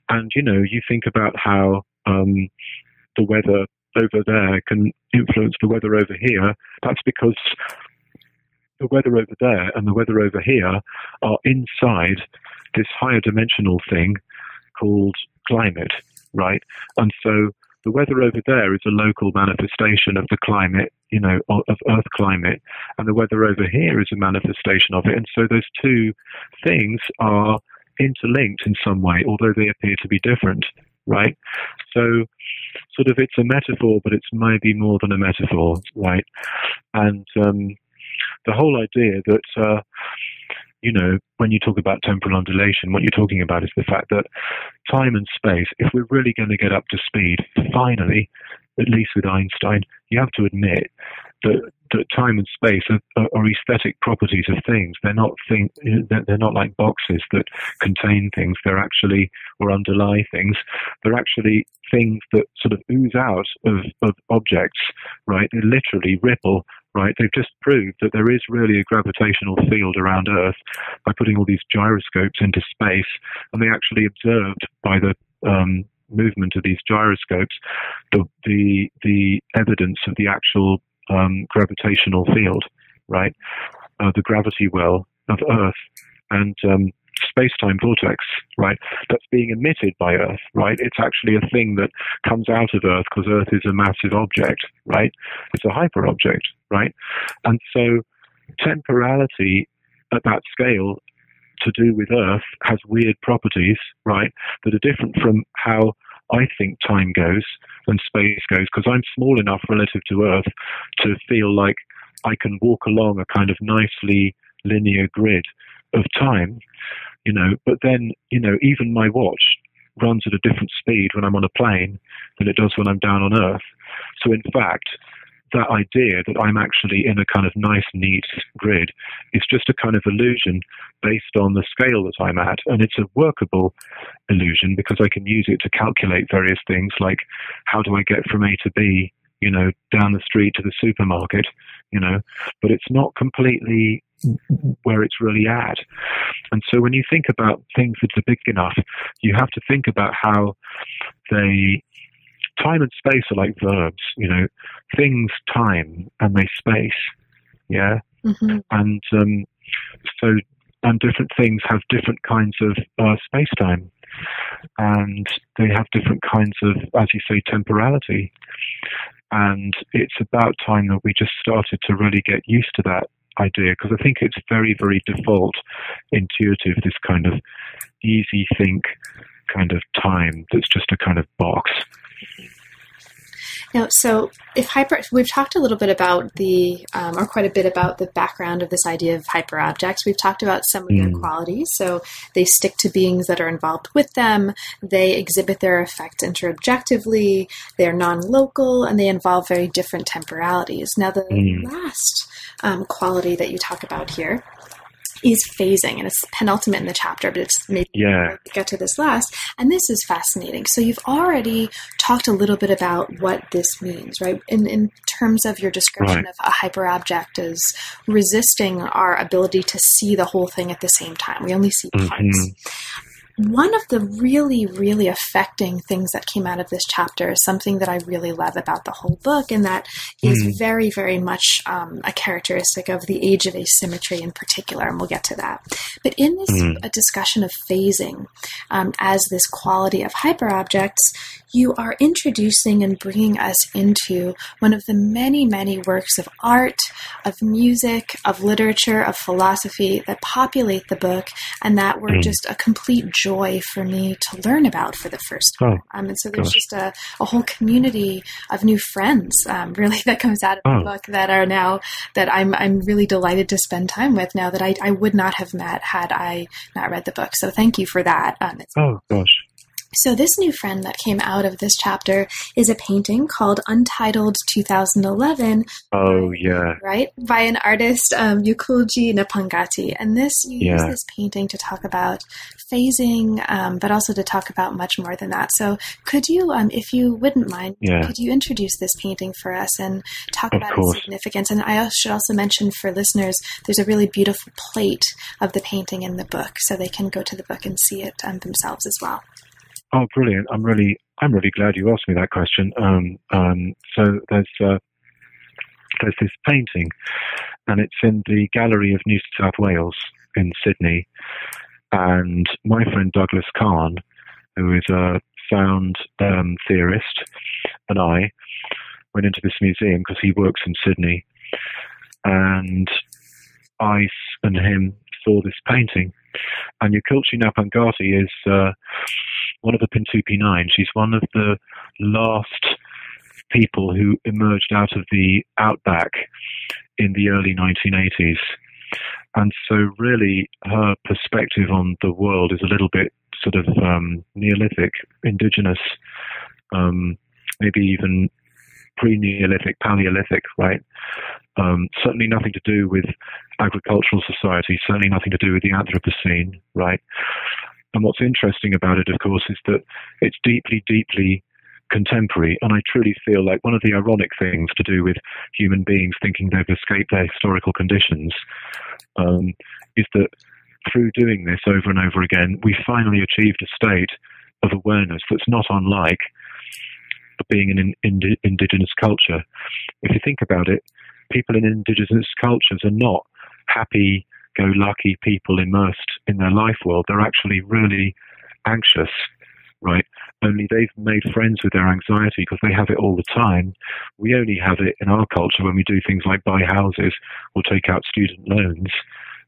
and you know, you think about how um, the weather over there can influence the weather over here, that's because the weather over there and the weather over here are inside this higher dimensional thing called climate, right? And so the weather over there is a local manifestation of the climate, you know, of Earth climate, and the weather over here is a manifestation of it. And so those two things are interlinked in some way, although they appear to be different right? So, sort of, it's a metaphor, but it's maybe more than a metaphor, right? And um, the whole idea that, uh, you know, when you talk about temporal undulation, what you're talking about is the fact that time and space, if we're really going to get up to speed, finally, at least with Einstein, you have to admit that, that time and space are, are, aesthetic properties of things. They're not thing, they're not like boxes that contain things. They're actually or underlie things. They're actually things that sort of ooze out of, of objects, right? They literally ripple right? They've just proved that there is really a gravitational field around Earth by putting all these gyroscopes into space, and they actually observed by the um, movement of these gyroscopes the the the evidence of the actual um, gravitational field, right? Uh, the gravity well of Earth and um, space-time vortex, right? That's being emitted by Earth, right? It's actually a thing that comes out of Earth because Earth is a massive object, right? It's a hyper object, right? And so temporality at that scale to do with Earth has weird properties, right, that are different from how I think time goes and space goes because I'm small enough relative to Earth to feel like I can walk along a kind of nicely linear grid of time, you know. But then, you know, even my watch runs at a different speed when I'm on a plane than it does when I'm down on Earth. So, in fact, that idea that I'm actually in a kind of nice, neat grid is just a kind of illusion based on the scale that I'm at. And it's a workable illusion because I can use it to calculate various things like how do I get from A to B, you know, down the street to the supermarket, you know, but it's not completely where it's really at. And so when you think about things that are big enough, you have to think about how they time and space are like verbs, you know, things time and they space, yeah, mm-hmm. and um, so and different things have different kinds of uh, space time, and they have different kinds of, as you say, temporality, and it's about time that we just started to really get used to that idea because I think it's very, very default, intuitive. This kind of easy think kind of time that's just a kind of box. Now, so if hyper, we've talked a little bit about the, um, or quite a bit about the background of this idea of hyper objects. We've talked about some of mm. their qualities. So they stick to beings that are involved with them. They exhibit their effect interobjectively. They're non-local, and they involve very different temporalities. Now, the mm. last um, quality that you talk about here is phasing, and it's penultimate in the chapter, but it's maybe yeah. get to this last. And this is fascinating. So you've already talked a little bit about what this means, right? In in terms of your description right. of a hyperobject as resisting our ability to see the whole thing at the same time. We only see parts. Mm-hmm. One of the really, really affecting things that came out of this chapter is something that I really love about the whole book, and that is mm. very, very much um, a characteristic of the age of asymmetry in particular, and we'll get to that. But in this mm. discussion of phasing um, as this quality of hyperobjects, you are introducing and bringing us into one of the many, many works of art, of music, of literature, of philosophy that populate the book, and that were mm. just a complete joy for me to learn about for the first time. Oh, um, and so there's gosh. just a, a, whole community of new friends, um, really, that comes out of oh. the book that are now that I'm I'm really delighted to spend time with now that I, I would not have met had I not read the book. So thank you for that. Um, oh gosh. So, this new friend that came out of this chapter is a painting called Untitled 2011. Oh, yeah. Right? By an artist, um, Yukultji Napangati. And this, you yeah. use this painting to talk about phasing, um, but also to talk about much more than that. So, could you, um, if you wouldn't mind, yeah. could you introduce this painting for us and talk of about course. its significance? And I should also mention for listeners, there's a really beautiful plate of the painting in the book, so they can go to the book and see it um, themselves as well. Oh, brilliant! I'm really, I'm really glad you asked me that question. Um, um, so there's uh, there's this painting, and it's in the Gallery of New South Wales in Sydney. And my friend Douglas Kahn, who is a sound um, theorist, and I went into this museum because he works in Sydney, and I and him saw this painting. And Yukultji Napangati is uh, one of the Pintupi Nine. She's one of the last people who emerged out of the outback in the early 1980s. And so, really, her perspective on the world is a little bit sort of um, Neolithic, indigenous, um, maybe even pre Neolithic, Paleolithic, right? Um, certainly nothing to do with agricultural society, certainly nothing to do with the Anthropocene, right? And what's interesting about it, of course, is that it's deeply, deeply contemporary. And I truly feel like one of the ironic things to do with human beings thinking they've escaped their historical conditions um, is that through doing this over and over again, we finally achieved a state of awareness that's not unlike being an in, indigenous culture. If you think about it, people in indigenous cultures are not happy, go lucky people immersed in their life world. They're actually really anxious, right? Only they've made friends with their anxiety because they have it all the time. We only have it in our culture when we do things like buy houses or take out student loans,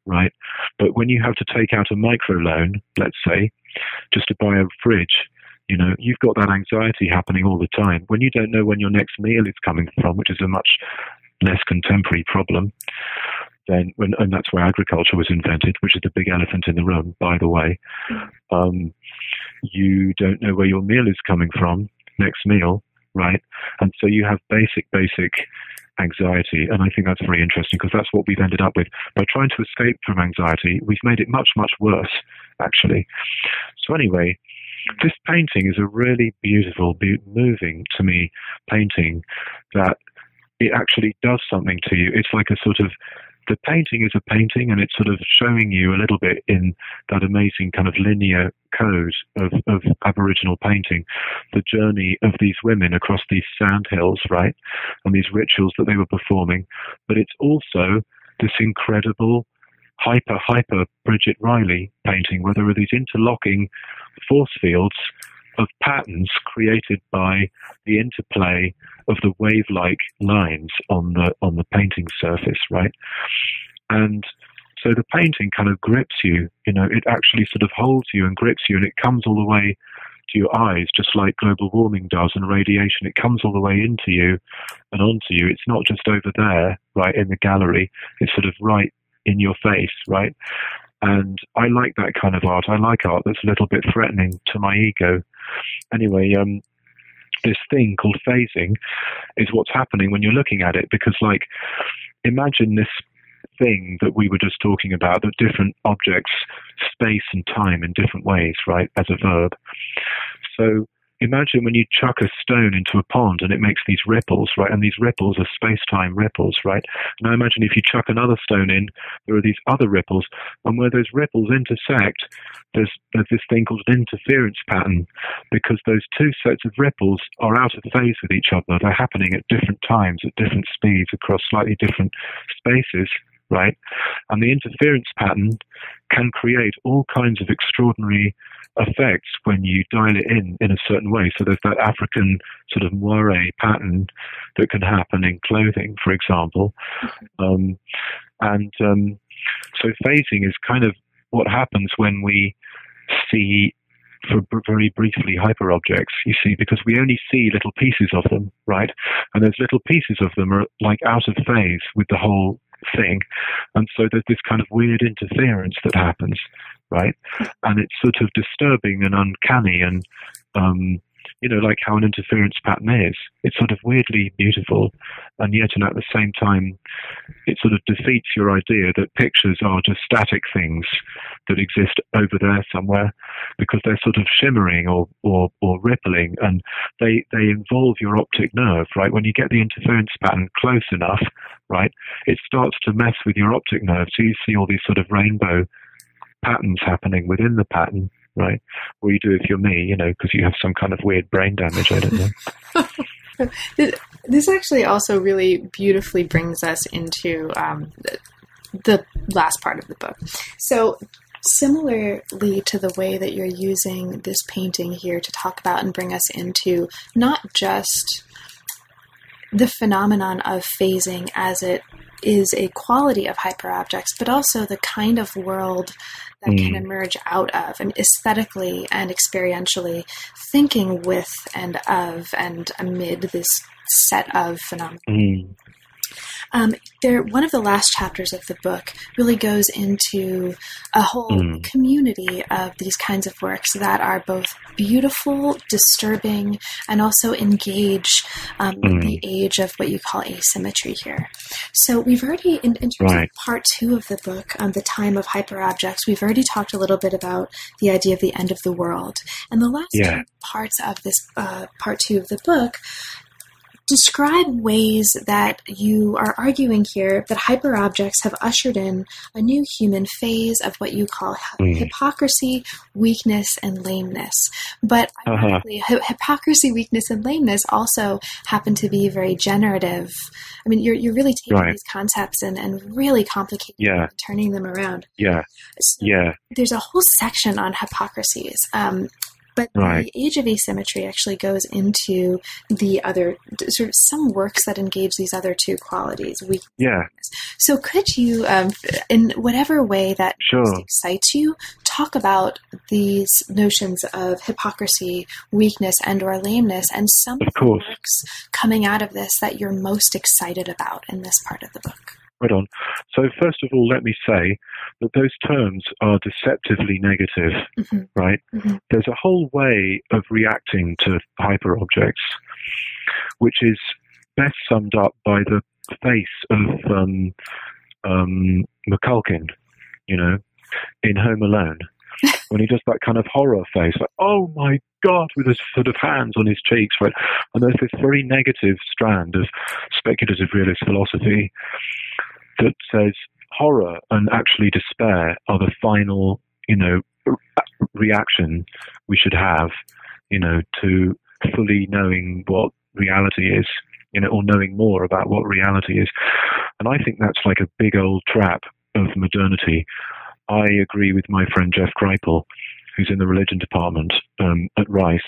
right? But when you have to take out a micro loan, let's say, just to buy a fridge, you know, you've got that anxiety happening all the time. When you don't know when your next meal is coming from, which is a much less contemporary problem, then when, and that's where agriculture was invented, which is the big elephant in the room, by the way. Um, you don't know where your meal is coming from next meal, right? And so you have basic, basic anxiety. And I think that's very interesting because that's what we've ended up with. By trying to escape from anxiety, we've made it much, much worse, actually. So, anyway, this painting is a really beautiful, be- moving to me painting that it actually does something to you. It's like a sort of the painting is a painting and it's sort of showing you a little bit in that amazing kind of linear code of, of Aboriginal painting, the journey of these women across these sand hills, right? And these rituals that they were performing. But it's also this incredible hyper, hyper Bridget Riley painting where there are these interlocking force fields of patterns created by the interplay of the wave-like lines on the on the painting surface, right? And so the painting kind of grips you, you know, it actually sort of holds you and grips you, and it comes all the way to your eyes, just like global warming does and radiation. It comes all the way into you and onto you. It's not just over there, right, in the gallery. It's sort of right in your face, right? And I like that kind of art. I like art that's a little bit threatening to my ego. Anyway, um, this thing called phasing is what's happening when you're looking at it because, like, imagine this thing that we were just talking about that different objects, space and time in different ways, right, as a verb. So imagine when you chuck a stone into a pond and it makes these ripples, right? And these ripples are space-time ripples, right? Now imagine if you chuck another stone in, there are these other ripples, and where those ripples intersect, there's, there's this thing called an interference pattern, because those two sets of ripples are out of phase with each other. They're happening at different times, at different speeds, across slightly different spaces right? And the interference pattern can create all kinds of extraordinary effects when you dial it in in a certain way. So there's that African sort of moire pattern that can happen in clothing, for example. Um, and um, so phasing is kind of what happens when we see for very briefly hyper objects, you see, because we only see little pieces of them, right? And those little pieces of them are like out of phase with the whole thing. And so there's this kind of weird interference that happens, right? And it's sort of disturbing and uncanny and, um, you know, like how an interference pattern is. It's sort of weirdly beautiful, and yet, and at the same time, it sort of defeats your idea that pictures are just static things that exist over there somewhere, because they're sort of shimmering or, or, or rippling, and they they involve your optic nerve, right? When you get the interference pattern close enough, right, it starts to mess with your optic nerve, so you see all these sort of rainbow patterns happening within the pattern right? Or you do if you're me, you know, because you have some kind of weird brain damage. I don't know. this actually also really beautifully brings us into um, the last part of the book. So, similarly to the way that you're using this painting here to talk about and bring us into not just the phenomenon of phasing as it is a quality of hyperobjects, but also the kind of world that mm. can emerge out of, and aesthetically and experientially, thinking with and of and amid this set of phenomena. Mm. Um, there, one of the last chapters of the book really goes into a whole mm. community of these kinds of works that are both beautiful, disturbing, and also engage um, mm. the age of what you call asymmetry here. So we've already, in, in terms right. of part two of the book, on um, the time of hyperobjects, we've already talked a little bit about the idea of the end of the world. And the last yeah. two parts of this uh, part two of the book describe ways that you are arguing here that hyperobjects have ushered in a new human phase of what you call mm. hypocrisy, weakness, and lameness. But uh-huh. hypocrisy, weakness, and lameness also happen to be very generative. I mean, you're, you're really taking right. these concepts and, and really complicating yeah. turning them around. Yeah. So yeah. There's a whole section on hypocrisies. Um, but right. the age of asymmetry actually goes into the other sort of some works that engage these other two qualities. We, yeah. So could you, um, in whatever way that sure. excites you, talk about these notions of hypocrisy, weakness, and or lameness, and some of, of the works coming out of this that you're most excited about in this part of the book? Right on. So, first of all, let me say that those terms are deceptively negative, mm-hmm. right? Mm-hmm. There's a whole way of reacting to hyperobjects, which is best summed up by the face of um, um, McCulkin, you know, in Home Alone. when he does that kind of horror face, like, oh my God, with his sort of hands on his cheeks, right? And there's this very negative strand of speculative realist philosophy that says horror and actually despair are the final, you know, reaction we should have, you know, to fully knowing what reality is, you know, or knowing more about what reality is. And I think that's like a big old trap of modernity. I agree with my friend Jeff Kripal, who's in the religion department um, at Rice.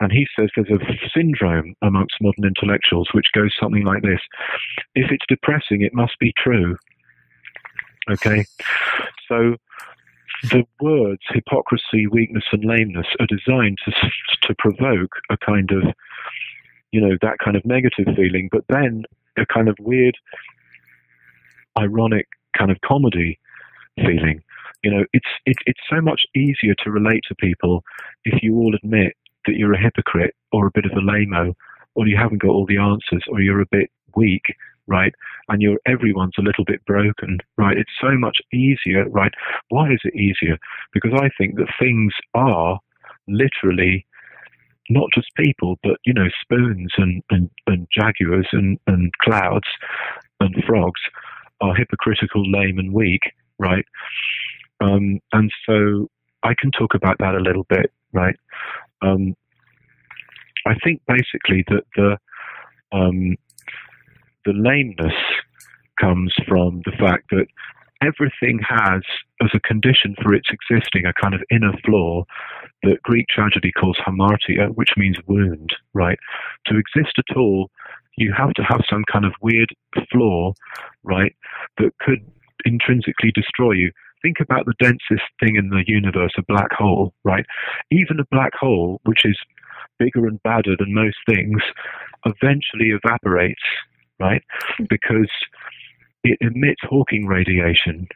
And he says there's a syndrome amongst modern intellectuals which goes something like this If it's depressing, it must be true. Okay? So the words hypocrisy, weakness, and lameness are designed to, to provoke a kind of, you know, that kind of negative feeling, but then a kind of weird, ironic kind of comedy feeling. You know, it's it, it's so much easier to relate to people if you all admit that you're a hypocrite or a bit of a lameo, or you haven't got all the answers, or you're a bit weak, right? And you're everyone's a little bit broken, right? It's so much easier, right? Why is it easier? Because I think that things are literally not just people, but you know, spoons and, and, and jaguars and, and clouds and frogs are hypocritical, lame, and weak, right? Um, and so I can talk about that a little bit, right? Um, I think basically that the um, the lameness comes from the fact that everything has, as a condition for its existing, a kind of inner flaw that Greek tragedy calls hamartia, which means wound, right? To exist at all, you have to have some kind of weird flaw, right, that could intrinsically destroy you. Think about the densest thing in the universe, a black hole, right? Even a black hole, which is bigger and badder than most things, eventually evaporates, right? Mm. Because it emits Hawking radiation.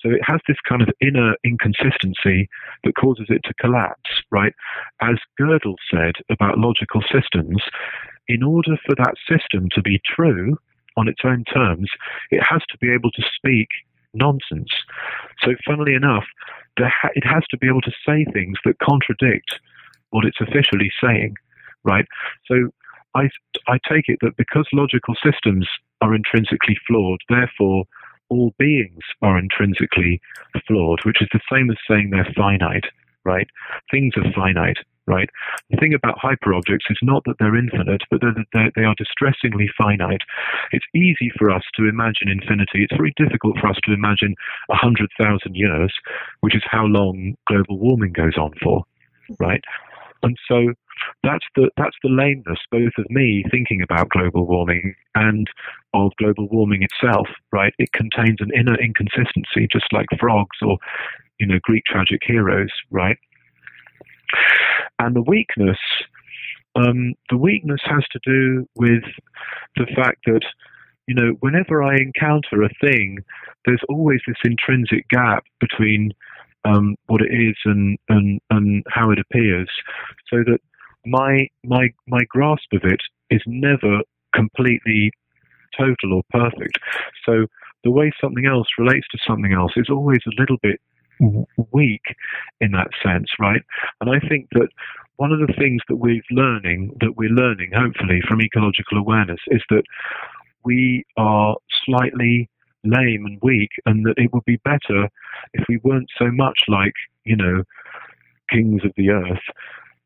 So it has this kind of inner inconsistency that causes it to collapse, right? As Gödel said about logical systems, in order for that system to be true on its own terms, it has to be able to speak nonsense. So, funnily enough, it has to be able to say things that contradict what it's officially saying, right? So, I, I take it that because logical systems are intrinsically flawed, therefore all beings are intrinsically flawed, which is the same as saying they're finite, right? Things are finite, right? The thing about hyperobjects is not that they're infinite, but that they're, they are distressingly finite. It's easy for us to imagine infinity. It's very difficult for us to imagine 100,000 years, which is how long global warming goes on for, right? And so that's the that's the lameness both of me thinking about global warming and of global warming itself. Right? It contains an inner inconsistency, just like frogs or you know Greek tragic heroes. Right? And the weakness, um, the weakness has to do with the fact that you know whenever I encounter a thing, there's always this intrinsic gap between um, what it is and, and, and how it appears, so that my my my grasp of it is never completely total or perfect. So the way something else relates to something else is always a little bit weak in that sense, right? And I think that one of the things that we're learning, that we're learning, hopefully, from ecological awareness, is that we are slightly lame and weak, and that it would be better if we weren't so much like, you know, kings of the earth,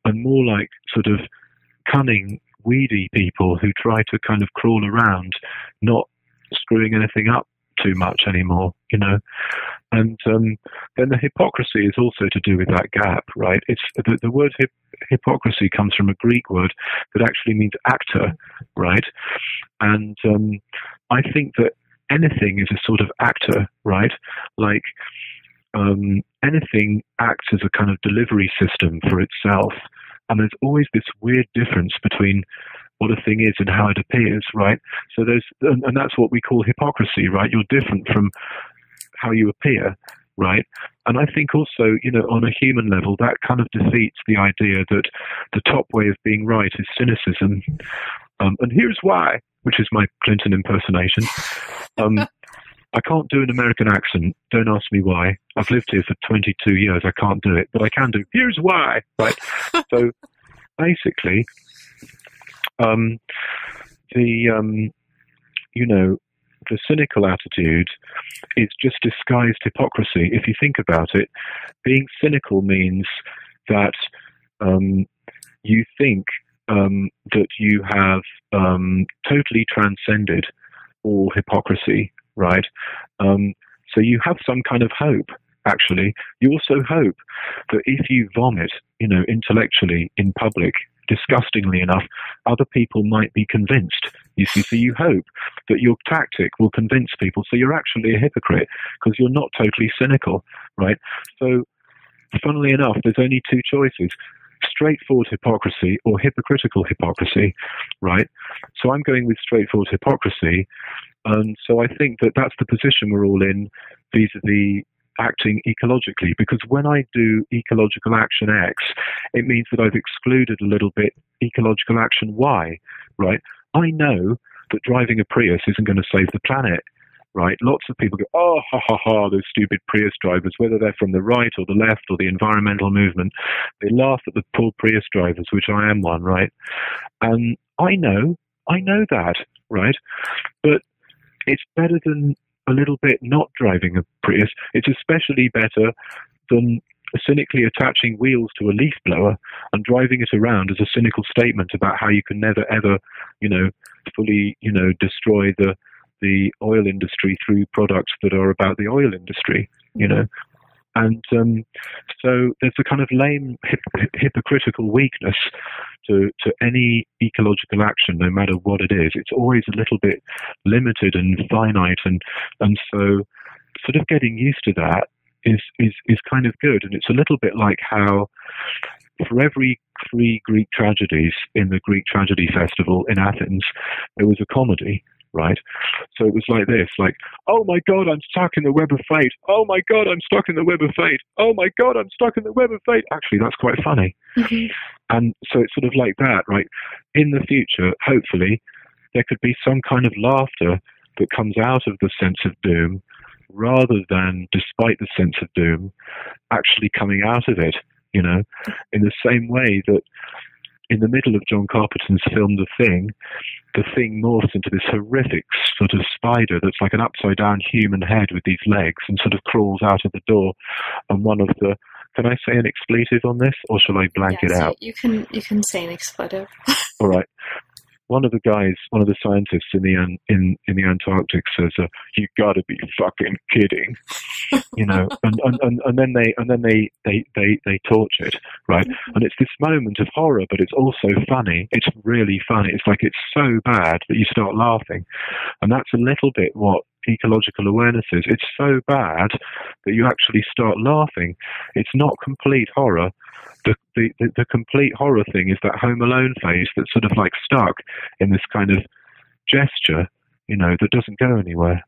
and more like sort of cunning, weedy people who try to kind of crawl around, not screwing anything up too much anymore, you know. And um, then the hypocrisy is also to do with that gap, right? It's the, the word hip, hypocrisy comes from a Greek word that actually means actor, right? And um, I think that anything is a sort of actor, right? Like um, anything acts as a kind of delivery system for itself. And there's always this weird difference between what a thing is and how it appears, right? So there's, and, and that's what we call hypocrisy, right? You're different from how you appear, right? And I think also, you know, on a human level, that kind of defeats the idea that the top way of being right is cynicism. Um, and here's why, which is my Clinton impersonation. Um, I can't do an American accent. Don't ask me why. I've lived here for 22 years. I can't do it, but I can do. Here's why. Right. so basically, um, the um, you know the cynical attitude is just disguised hypocrisy. If you think about it, being cynical means that um, you think um, that you have um, totally transcended all hypocrisy right? Um, so you have some kind of hope. Actually, you also hope that if you vomit, you know, intellectually in public, disgustingly enough, other people might be convinced. You see, so you hope that your tactic will convince people. So you're actually a hypocrite because you're not totally cynical, right? So, funnily enough, there's only two choices straightforward hypocrisy or hypocritical hypocrisy, right? So I'm going with straightforward hypocrisy and so I think that that's the position we're all in vis a vis acting ecologically. Because when I do ecological action X, it means that I've excluded a little bit ecological action Y, right? I know that driving a Prius isn't going to save the planet. right? Lots of people go, oh, ha ha ha, those stupid Prius drivers, whether they're from the right or the left or the environmental movement, they laugh at the poor Prius drivers, which I am one, right? And I know, I know that, right? But it's better than a little bit not driving a Prius. It's especially better than cynically attaching wheels to a leaf blower and driving it around as a cynical statement about how you can never ever, you know, fully, you know, destroy the the oil industry through products that are about the oil industry, you mm-hmm. know. And um, so there's a kind of lame, hip- hypocritical weakness to, to any ecological action, no matter what it is. It's always a little bit limited and finite, and and so sort of getting used to that is is is kind of good. And it's a little bit like how for every three Greek tragedies in the Greek Tragedy Festival in Athens, there was a comedy right? So it was like this, like, oh my God, I'm stuck in the web of fate. Oh my God, I'm stuck in the web of fate. Oh my God, I'm stuck in the web of fate. Actually, that's quite funny. Mm-hmm. And so it's sort of like that, right? In the future, hopefully, there could be some kind of laughter that comes out of the sense of doom rather than, despite the sense of doom, actually coming out of it, you know, in the same way that in the middle of John Carpenter's film The Thing, the thing morphs into this horrific sort of spider that's like an upside down human head with these legs and sort of crawls out of the door. And one of the can I say an expletive on this, or shall I blank it out? You can you can say an expletive. All right one of the guys, one of the scientists in the in in the Antarctic says, uh, "You got to be fucking kidding," you know, and, and, and, and then they and then they, they they they torch it, right? Mm-hmm. And it's this moment of horror, but it's also funny. It's really funny. It's like it's so bad that you start laughing, and that's a little bit what ecological awareness is. It's so bad that you actually start laughing. It's not complete horror. The, the, the, complete horror thing is that Home Alone face that's sort of like stuck in this kind of gesture, you know, that doesn't go anywhere.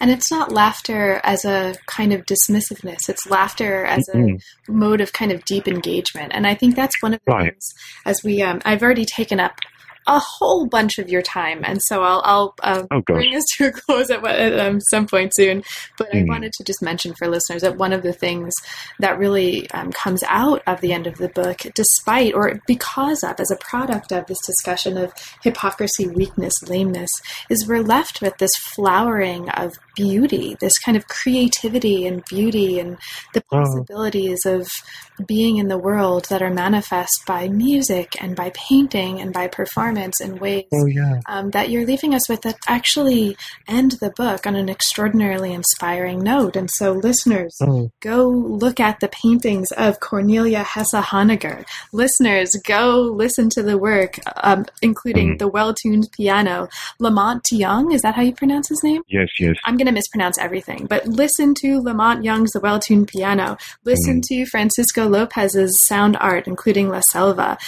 And it's not laughter as a kind of dismissiveness. It's laughter as mm-hmm. a mode of kind of deep engagement. And I think that's one of the right. things as we, um, I've already taken up a whole bunch of your time, and so I'll, I'll uh, oh, bring us to a close at, at um, some point soon. But mm. I wanted to just mention for listeners that one of the things that really um, comes out of the end of the book, despite or because of, as a product of this discussion of hypocrisy, weakness, lameness, is we're left with this flowering of beauty, this kind of creativity and beauty, and the oh. possibilities oh. of being in the world that are manifest by music and by painting and by performance in ways oh, yeah. um, that you're leaving us with that actually end the book on an extraordinarily inspiring note. And so, listeners, oh. go look at the paintings of Cornelia Hesse Honegger. Listeners, go listen to the work, um, including mm. the well tuned piano. La Monte Young, is that how you pronounce his name? Yes, yes. I'm going to mispronounce everything, but listen to La Monte Young's The Well Tuned Piano. Listen mm. to Francisco Lopez's sound art, including La Selva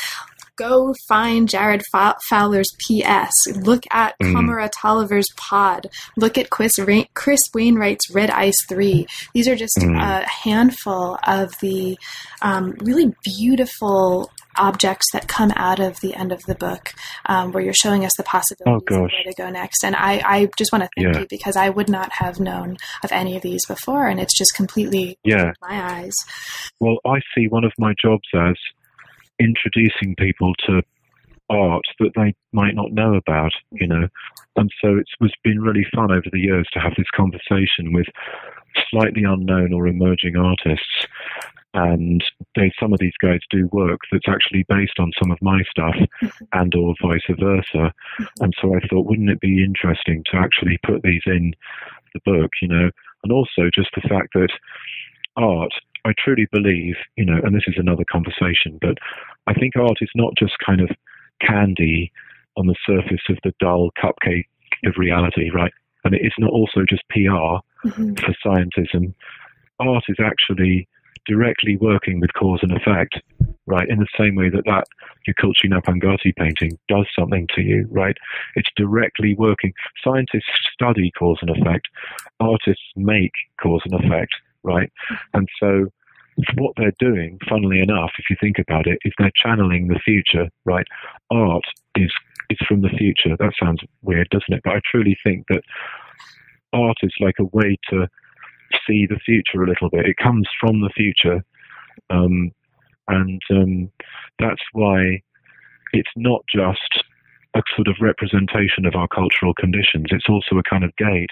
go find Jarrod Fowler's PS. Look at mm. Kamara Tolliver's Pod. Look at Chris, Chris Wainwright's Red Ice 3. These are just mm. a handful of the um, really beautiful objects that come out of the end of the book, um, where you're showing us the possibilities oh, of where to go next. And I, I just want to thank yeah. you because I would not have known of any of these before, and it's just completely yeah my eyes. Well, I see one of my jobs as introducing people to art that they might not know about, you know. And so it's was been really fun over the years to have this conversation with slightly unknown or emerging artists and they, some of these guys do work that's actually based on some of my stuff mm-hmm. and or vice versa and so i thought wouldn't it be interesting to actually put these in the book you know and also just the fact that art i truly believe you know and this is another conversation but i think art is not just kind of candy on the surface of the dull cupcake of reality right and it is not also just pr mm-hmm. for scientism art is actually directly working with cause and effect, right? In the same way that that Yukultji Pangati painting does something to you, right? It's directly working. Scientists study cause and effect. Artists make cause and effect, right? And so what they're doing, funnily enough, if you think about it, is they're channeling the future, right? Art is is from the future. That sounds weird, doesn't it? But I truly think that art is like a way to see the future a little bit. It comes from the future, um, and um, that's why it's not just a sort of representation of our cultural conditions. It's also a kind of gate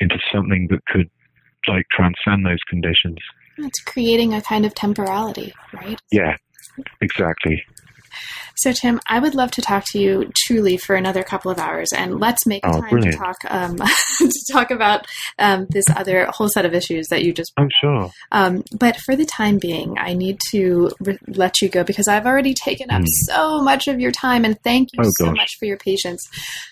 into something that could like transcend those conditions. It's creating a kind of temporality, right? Yeah, exactly. So, Tim, I would love to talk to you truly for another couple of hours, and let's make oh, time brilliant. to talk um, to talk about um, this other whole set of issues that you just. I'm sure. Um, but for the time being, I need to re- let you go because I've already taken up mm. so much of your time, and thank you oh, so gosh. much for your patience.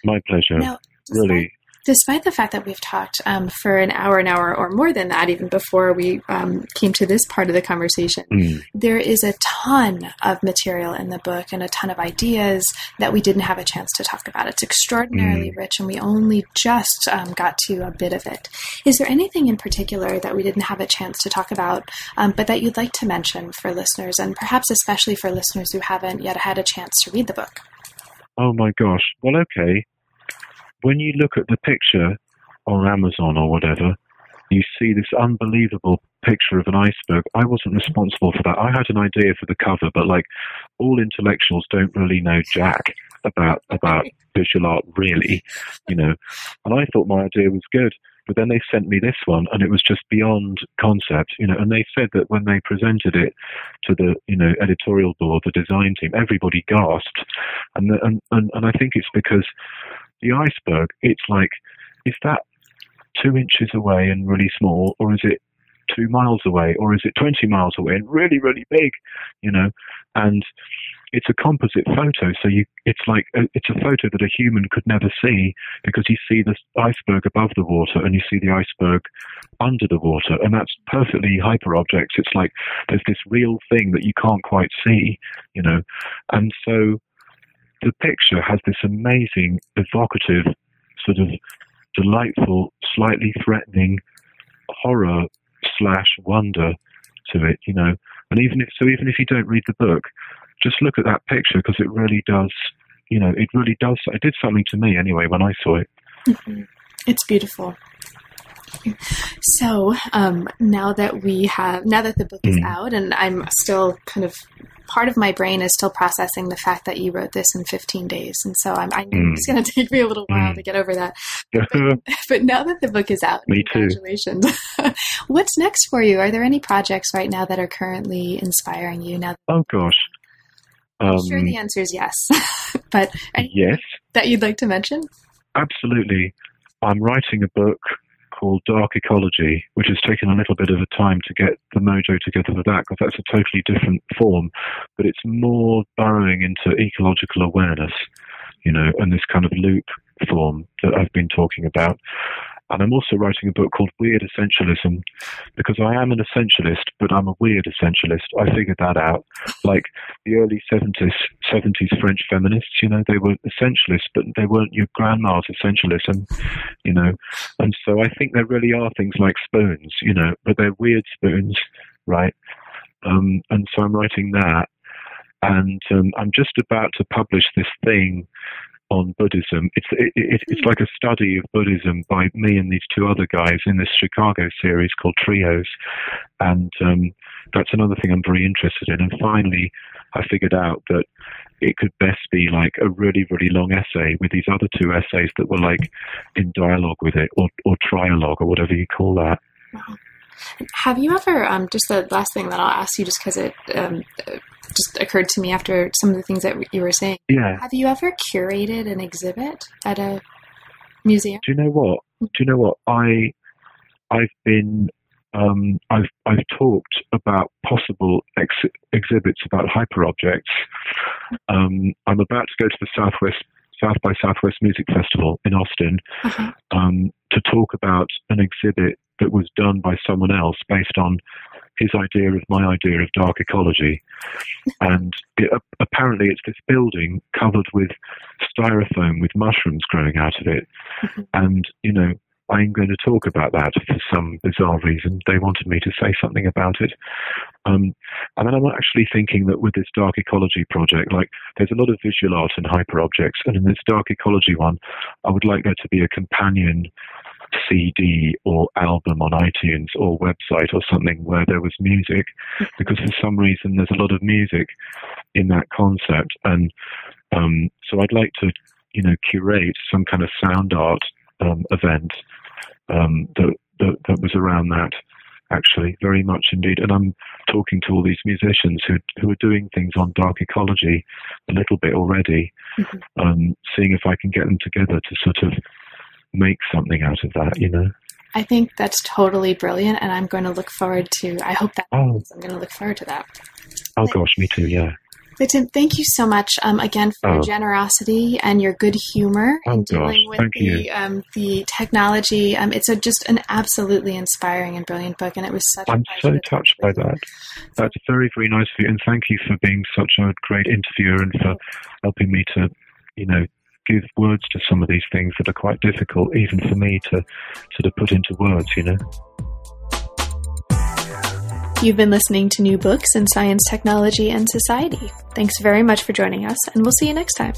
My pleasure. Now, really despite the fact that we've talked um, for an hour, an hour or more than that, even before we um, came to this part of the conversation, mm. there is a ton of material in the book and a ton of ideas that we didn't have a chance to talk about. It's extraordinarily mm. rich, and we only just um, got to a bit of it. Is there anything in particular that we didn't have a chance to talk about, um, but that you'd like to mention for listeners, and perhaps especially for listeners who haven't yet had a chance to read the book? Oh my gosh. Well, okay when you look at the picture on Amazon or whatever, you see this unbelievable picture of an iceberg. I wasn't responsible for that. I had an idea for the cover, but like all intellectuals don't really know jack about about visual art, really, you know. And I thought my idea was good, but then they sent me this one, and it was just beyond concept, you know. And they said that when they presented it to the you know editorial board, the design team, everybody gasped, and the, and, and and I think it's because the iceberg, it's like, is that two inches away and really small, or is it two miles away, or is it 20 miles away and really, really big, you know? And it's a composite photo, so you, it's like a, it's a photo that a human could never see because you see the iceberg above the water and you see the iceberg under the water, and that's perfectly hyper objects. It's like there's this real thing that you can't quite see, you know, and so the picture has this amazing, evocative, sort of delightful, slightly threatening horror slash wonder to it, you know. And even if so, even if you don't read the book, just look at that picture because it really does, you know, it really does. It did something to me anyway when I saw it. Mm-hmm. It's beautiful. So um, now that we have, now that the book is Mm. out, and I'm still kind of part of my brain is still processing the fact that you wrote this in 15 days, and so I'm, I know Mm. it's going to take me a little while Mm. to get over that. But now that the book is out, Me too. congratulations! What's next for you? Are there any projects right now that are currently inspiring you? Now, oh gosh. I'm Um, sure the answer is yes, but yes, that you'd like to mention? absolutely. I'm writing a book called Dark Ecology, which has taken a little bit of a time to get the mojo together for that, because that's a totally different form, but it's more burrowing into ecological awareness, you know, and this kind of loop form that I've been talking about. And I'm also writing a book called Weird Essentialism because I am an essentialist, but I'm a weird essentialist. I figured that out. Like the early 70s, 70s French feminists, you know, they were essentialists, but they weren't your grandma's essentialism, you know. And so I think there really are things like spoons, you know, but they're weird spoons, right? Um, and so I'm writing that. And um, I'm just about to publish this thing on Buddhism. It's it, it, it's like a study of Buddhism by me and these two other guys in this Chicago series called Trios, and um, that's another thing I'm very interested in. And finally, I figured out that it could best be like a really really long essay with these other two essays that were like in dialogue with it or or trialogue or whatever you call that. Wow. Have you ever, um, just the last thing that I'll ask you, just because it um, just occurred to me after some of the things that you were saying. Yeah. Have you ever curated an exhibit at a museum? Do you know what? Do you know what? I I've been um, I've I've talked about possible ex- exhibits about hyperobjects. Um, I'm about to go to the Southwest South by Southwest Music Festival in Austin Uh-huh. um, to talk about an exhibit that was done by someone else based on his idea of my idea of dark ecology. And it, apparently, it's this building covered with styrofoam with mushrooms growing out of it. Mhm. And, you know, I'm going to talk about that for some bizarre reason. They wanted me to say something about it. Um, and then I'm actually thinking that with this dark ecology project, like there's a lot of visual art and hyper objects. And in this dark ecology one, I would like there to be a companion CD or album on iTunes or website or something where there was music, because for some reason there's a lot of music in that concept, and um, so I'd like to, you know, curate some kind of sound art um, event um, that, that that was around that actually, very much indeed. And I'm talking to all these musicians who who are doing things on dark ecology a little bit already, mm-hmm. um, seeing if I can get them together to sort of make something out of that, you know. I think that's totally brilliant, and I'm going to look forward to. I hope that. Oh. I'm going to look forward to that. Oh gosh, me too. Yeah. Tim, thank you so much um, again for oh. your generosity and your good humor oh, in dealing with thank the um, the technology. Um, it's a, just an absolutely inspiring and brilliant book, and it was such. I'm so touched by that. That's very very nice of you, and thank you for being such a great interviewer and for helping me to, you know, give words to some of these things that are quite difficult, even for me to sort of put into words. You know. You've been listening to New Books in Science, Technology, and Society. Thanks very much for joining us, and we'll see you next time.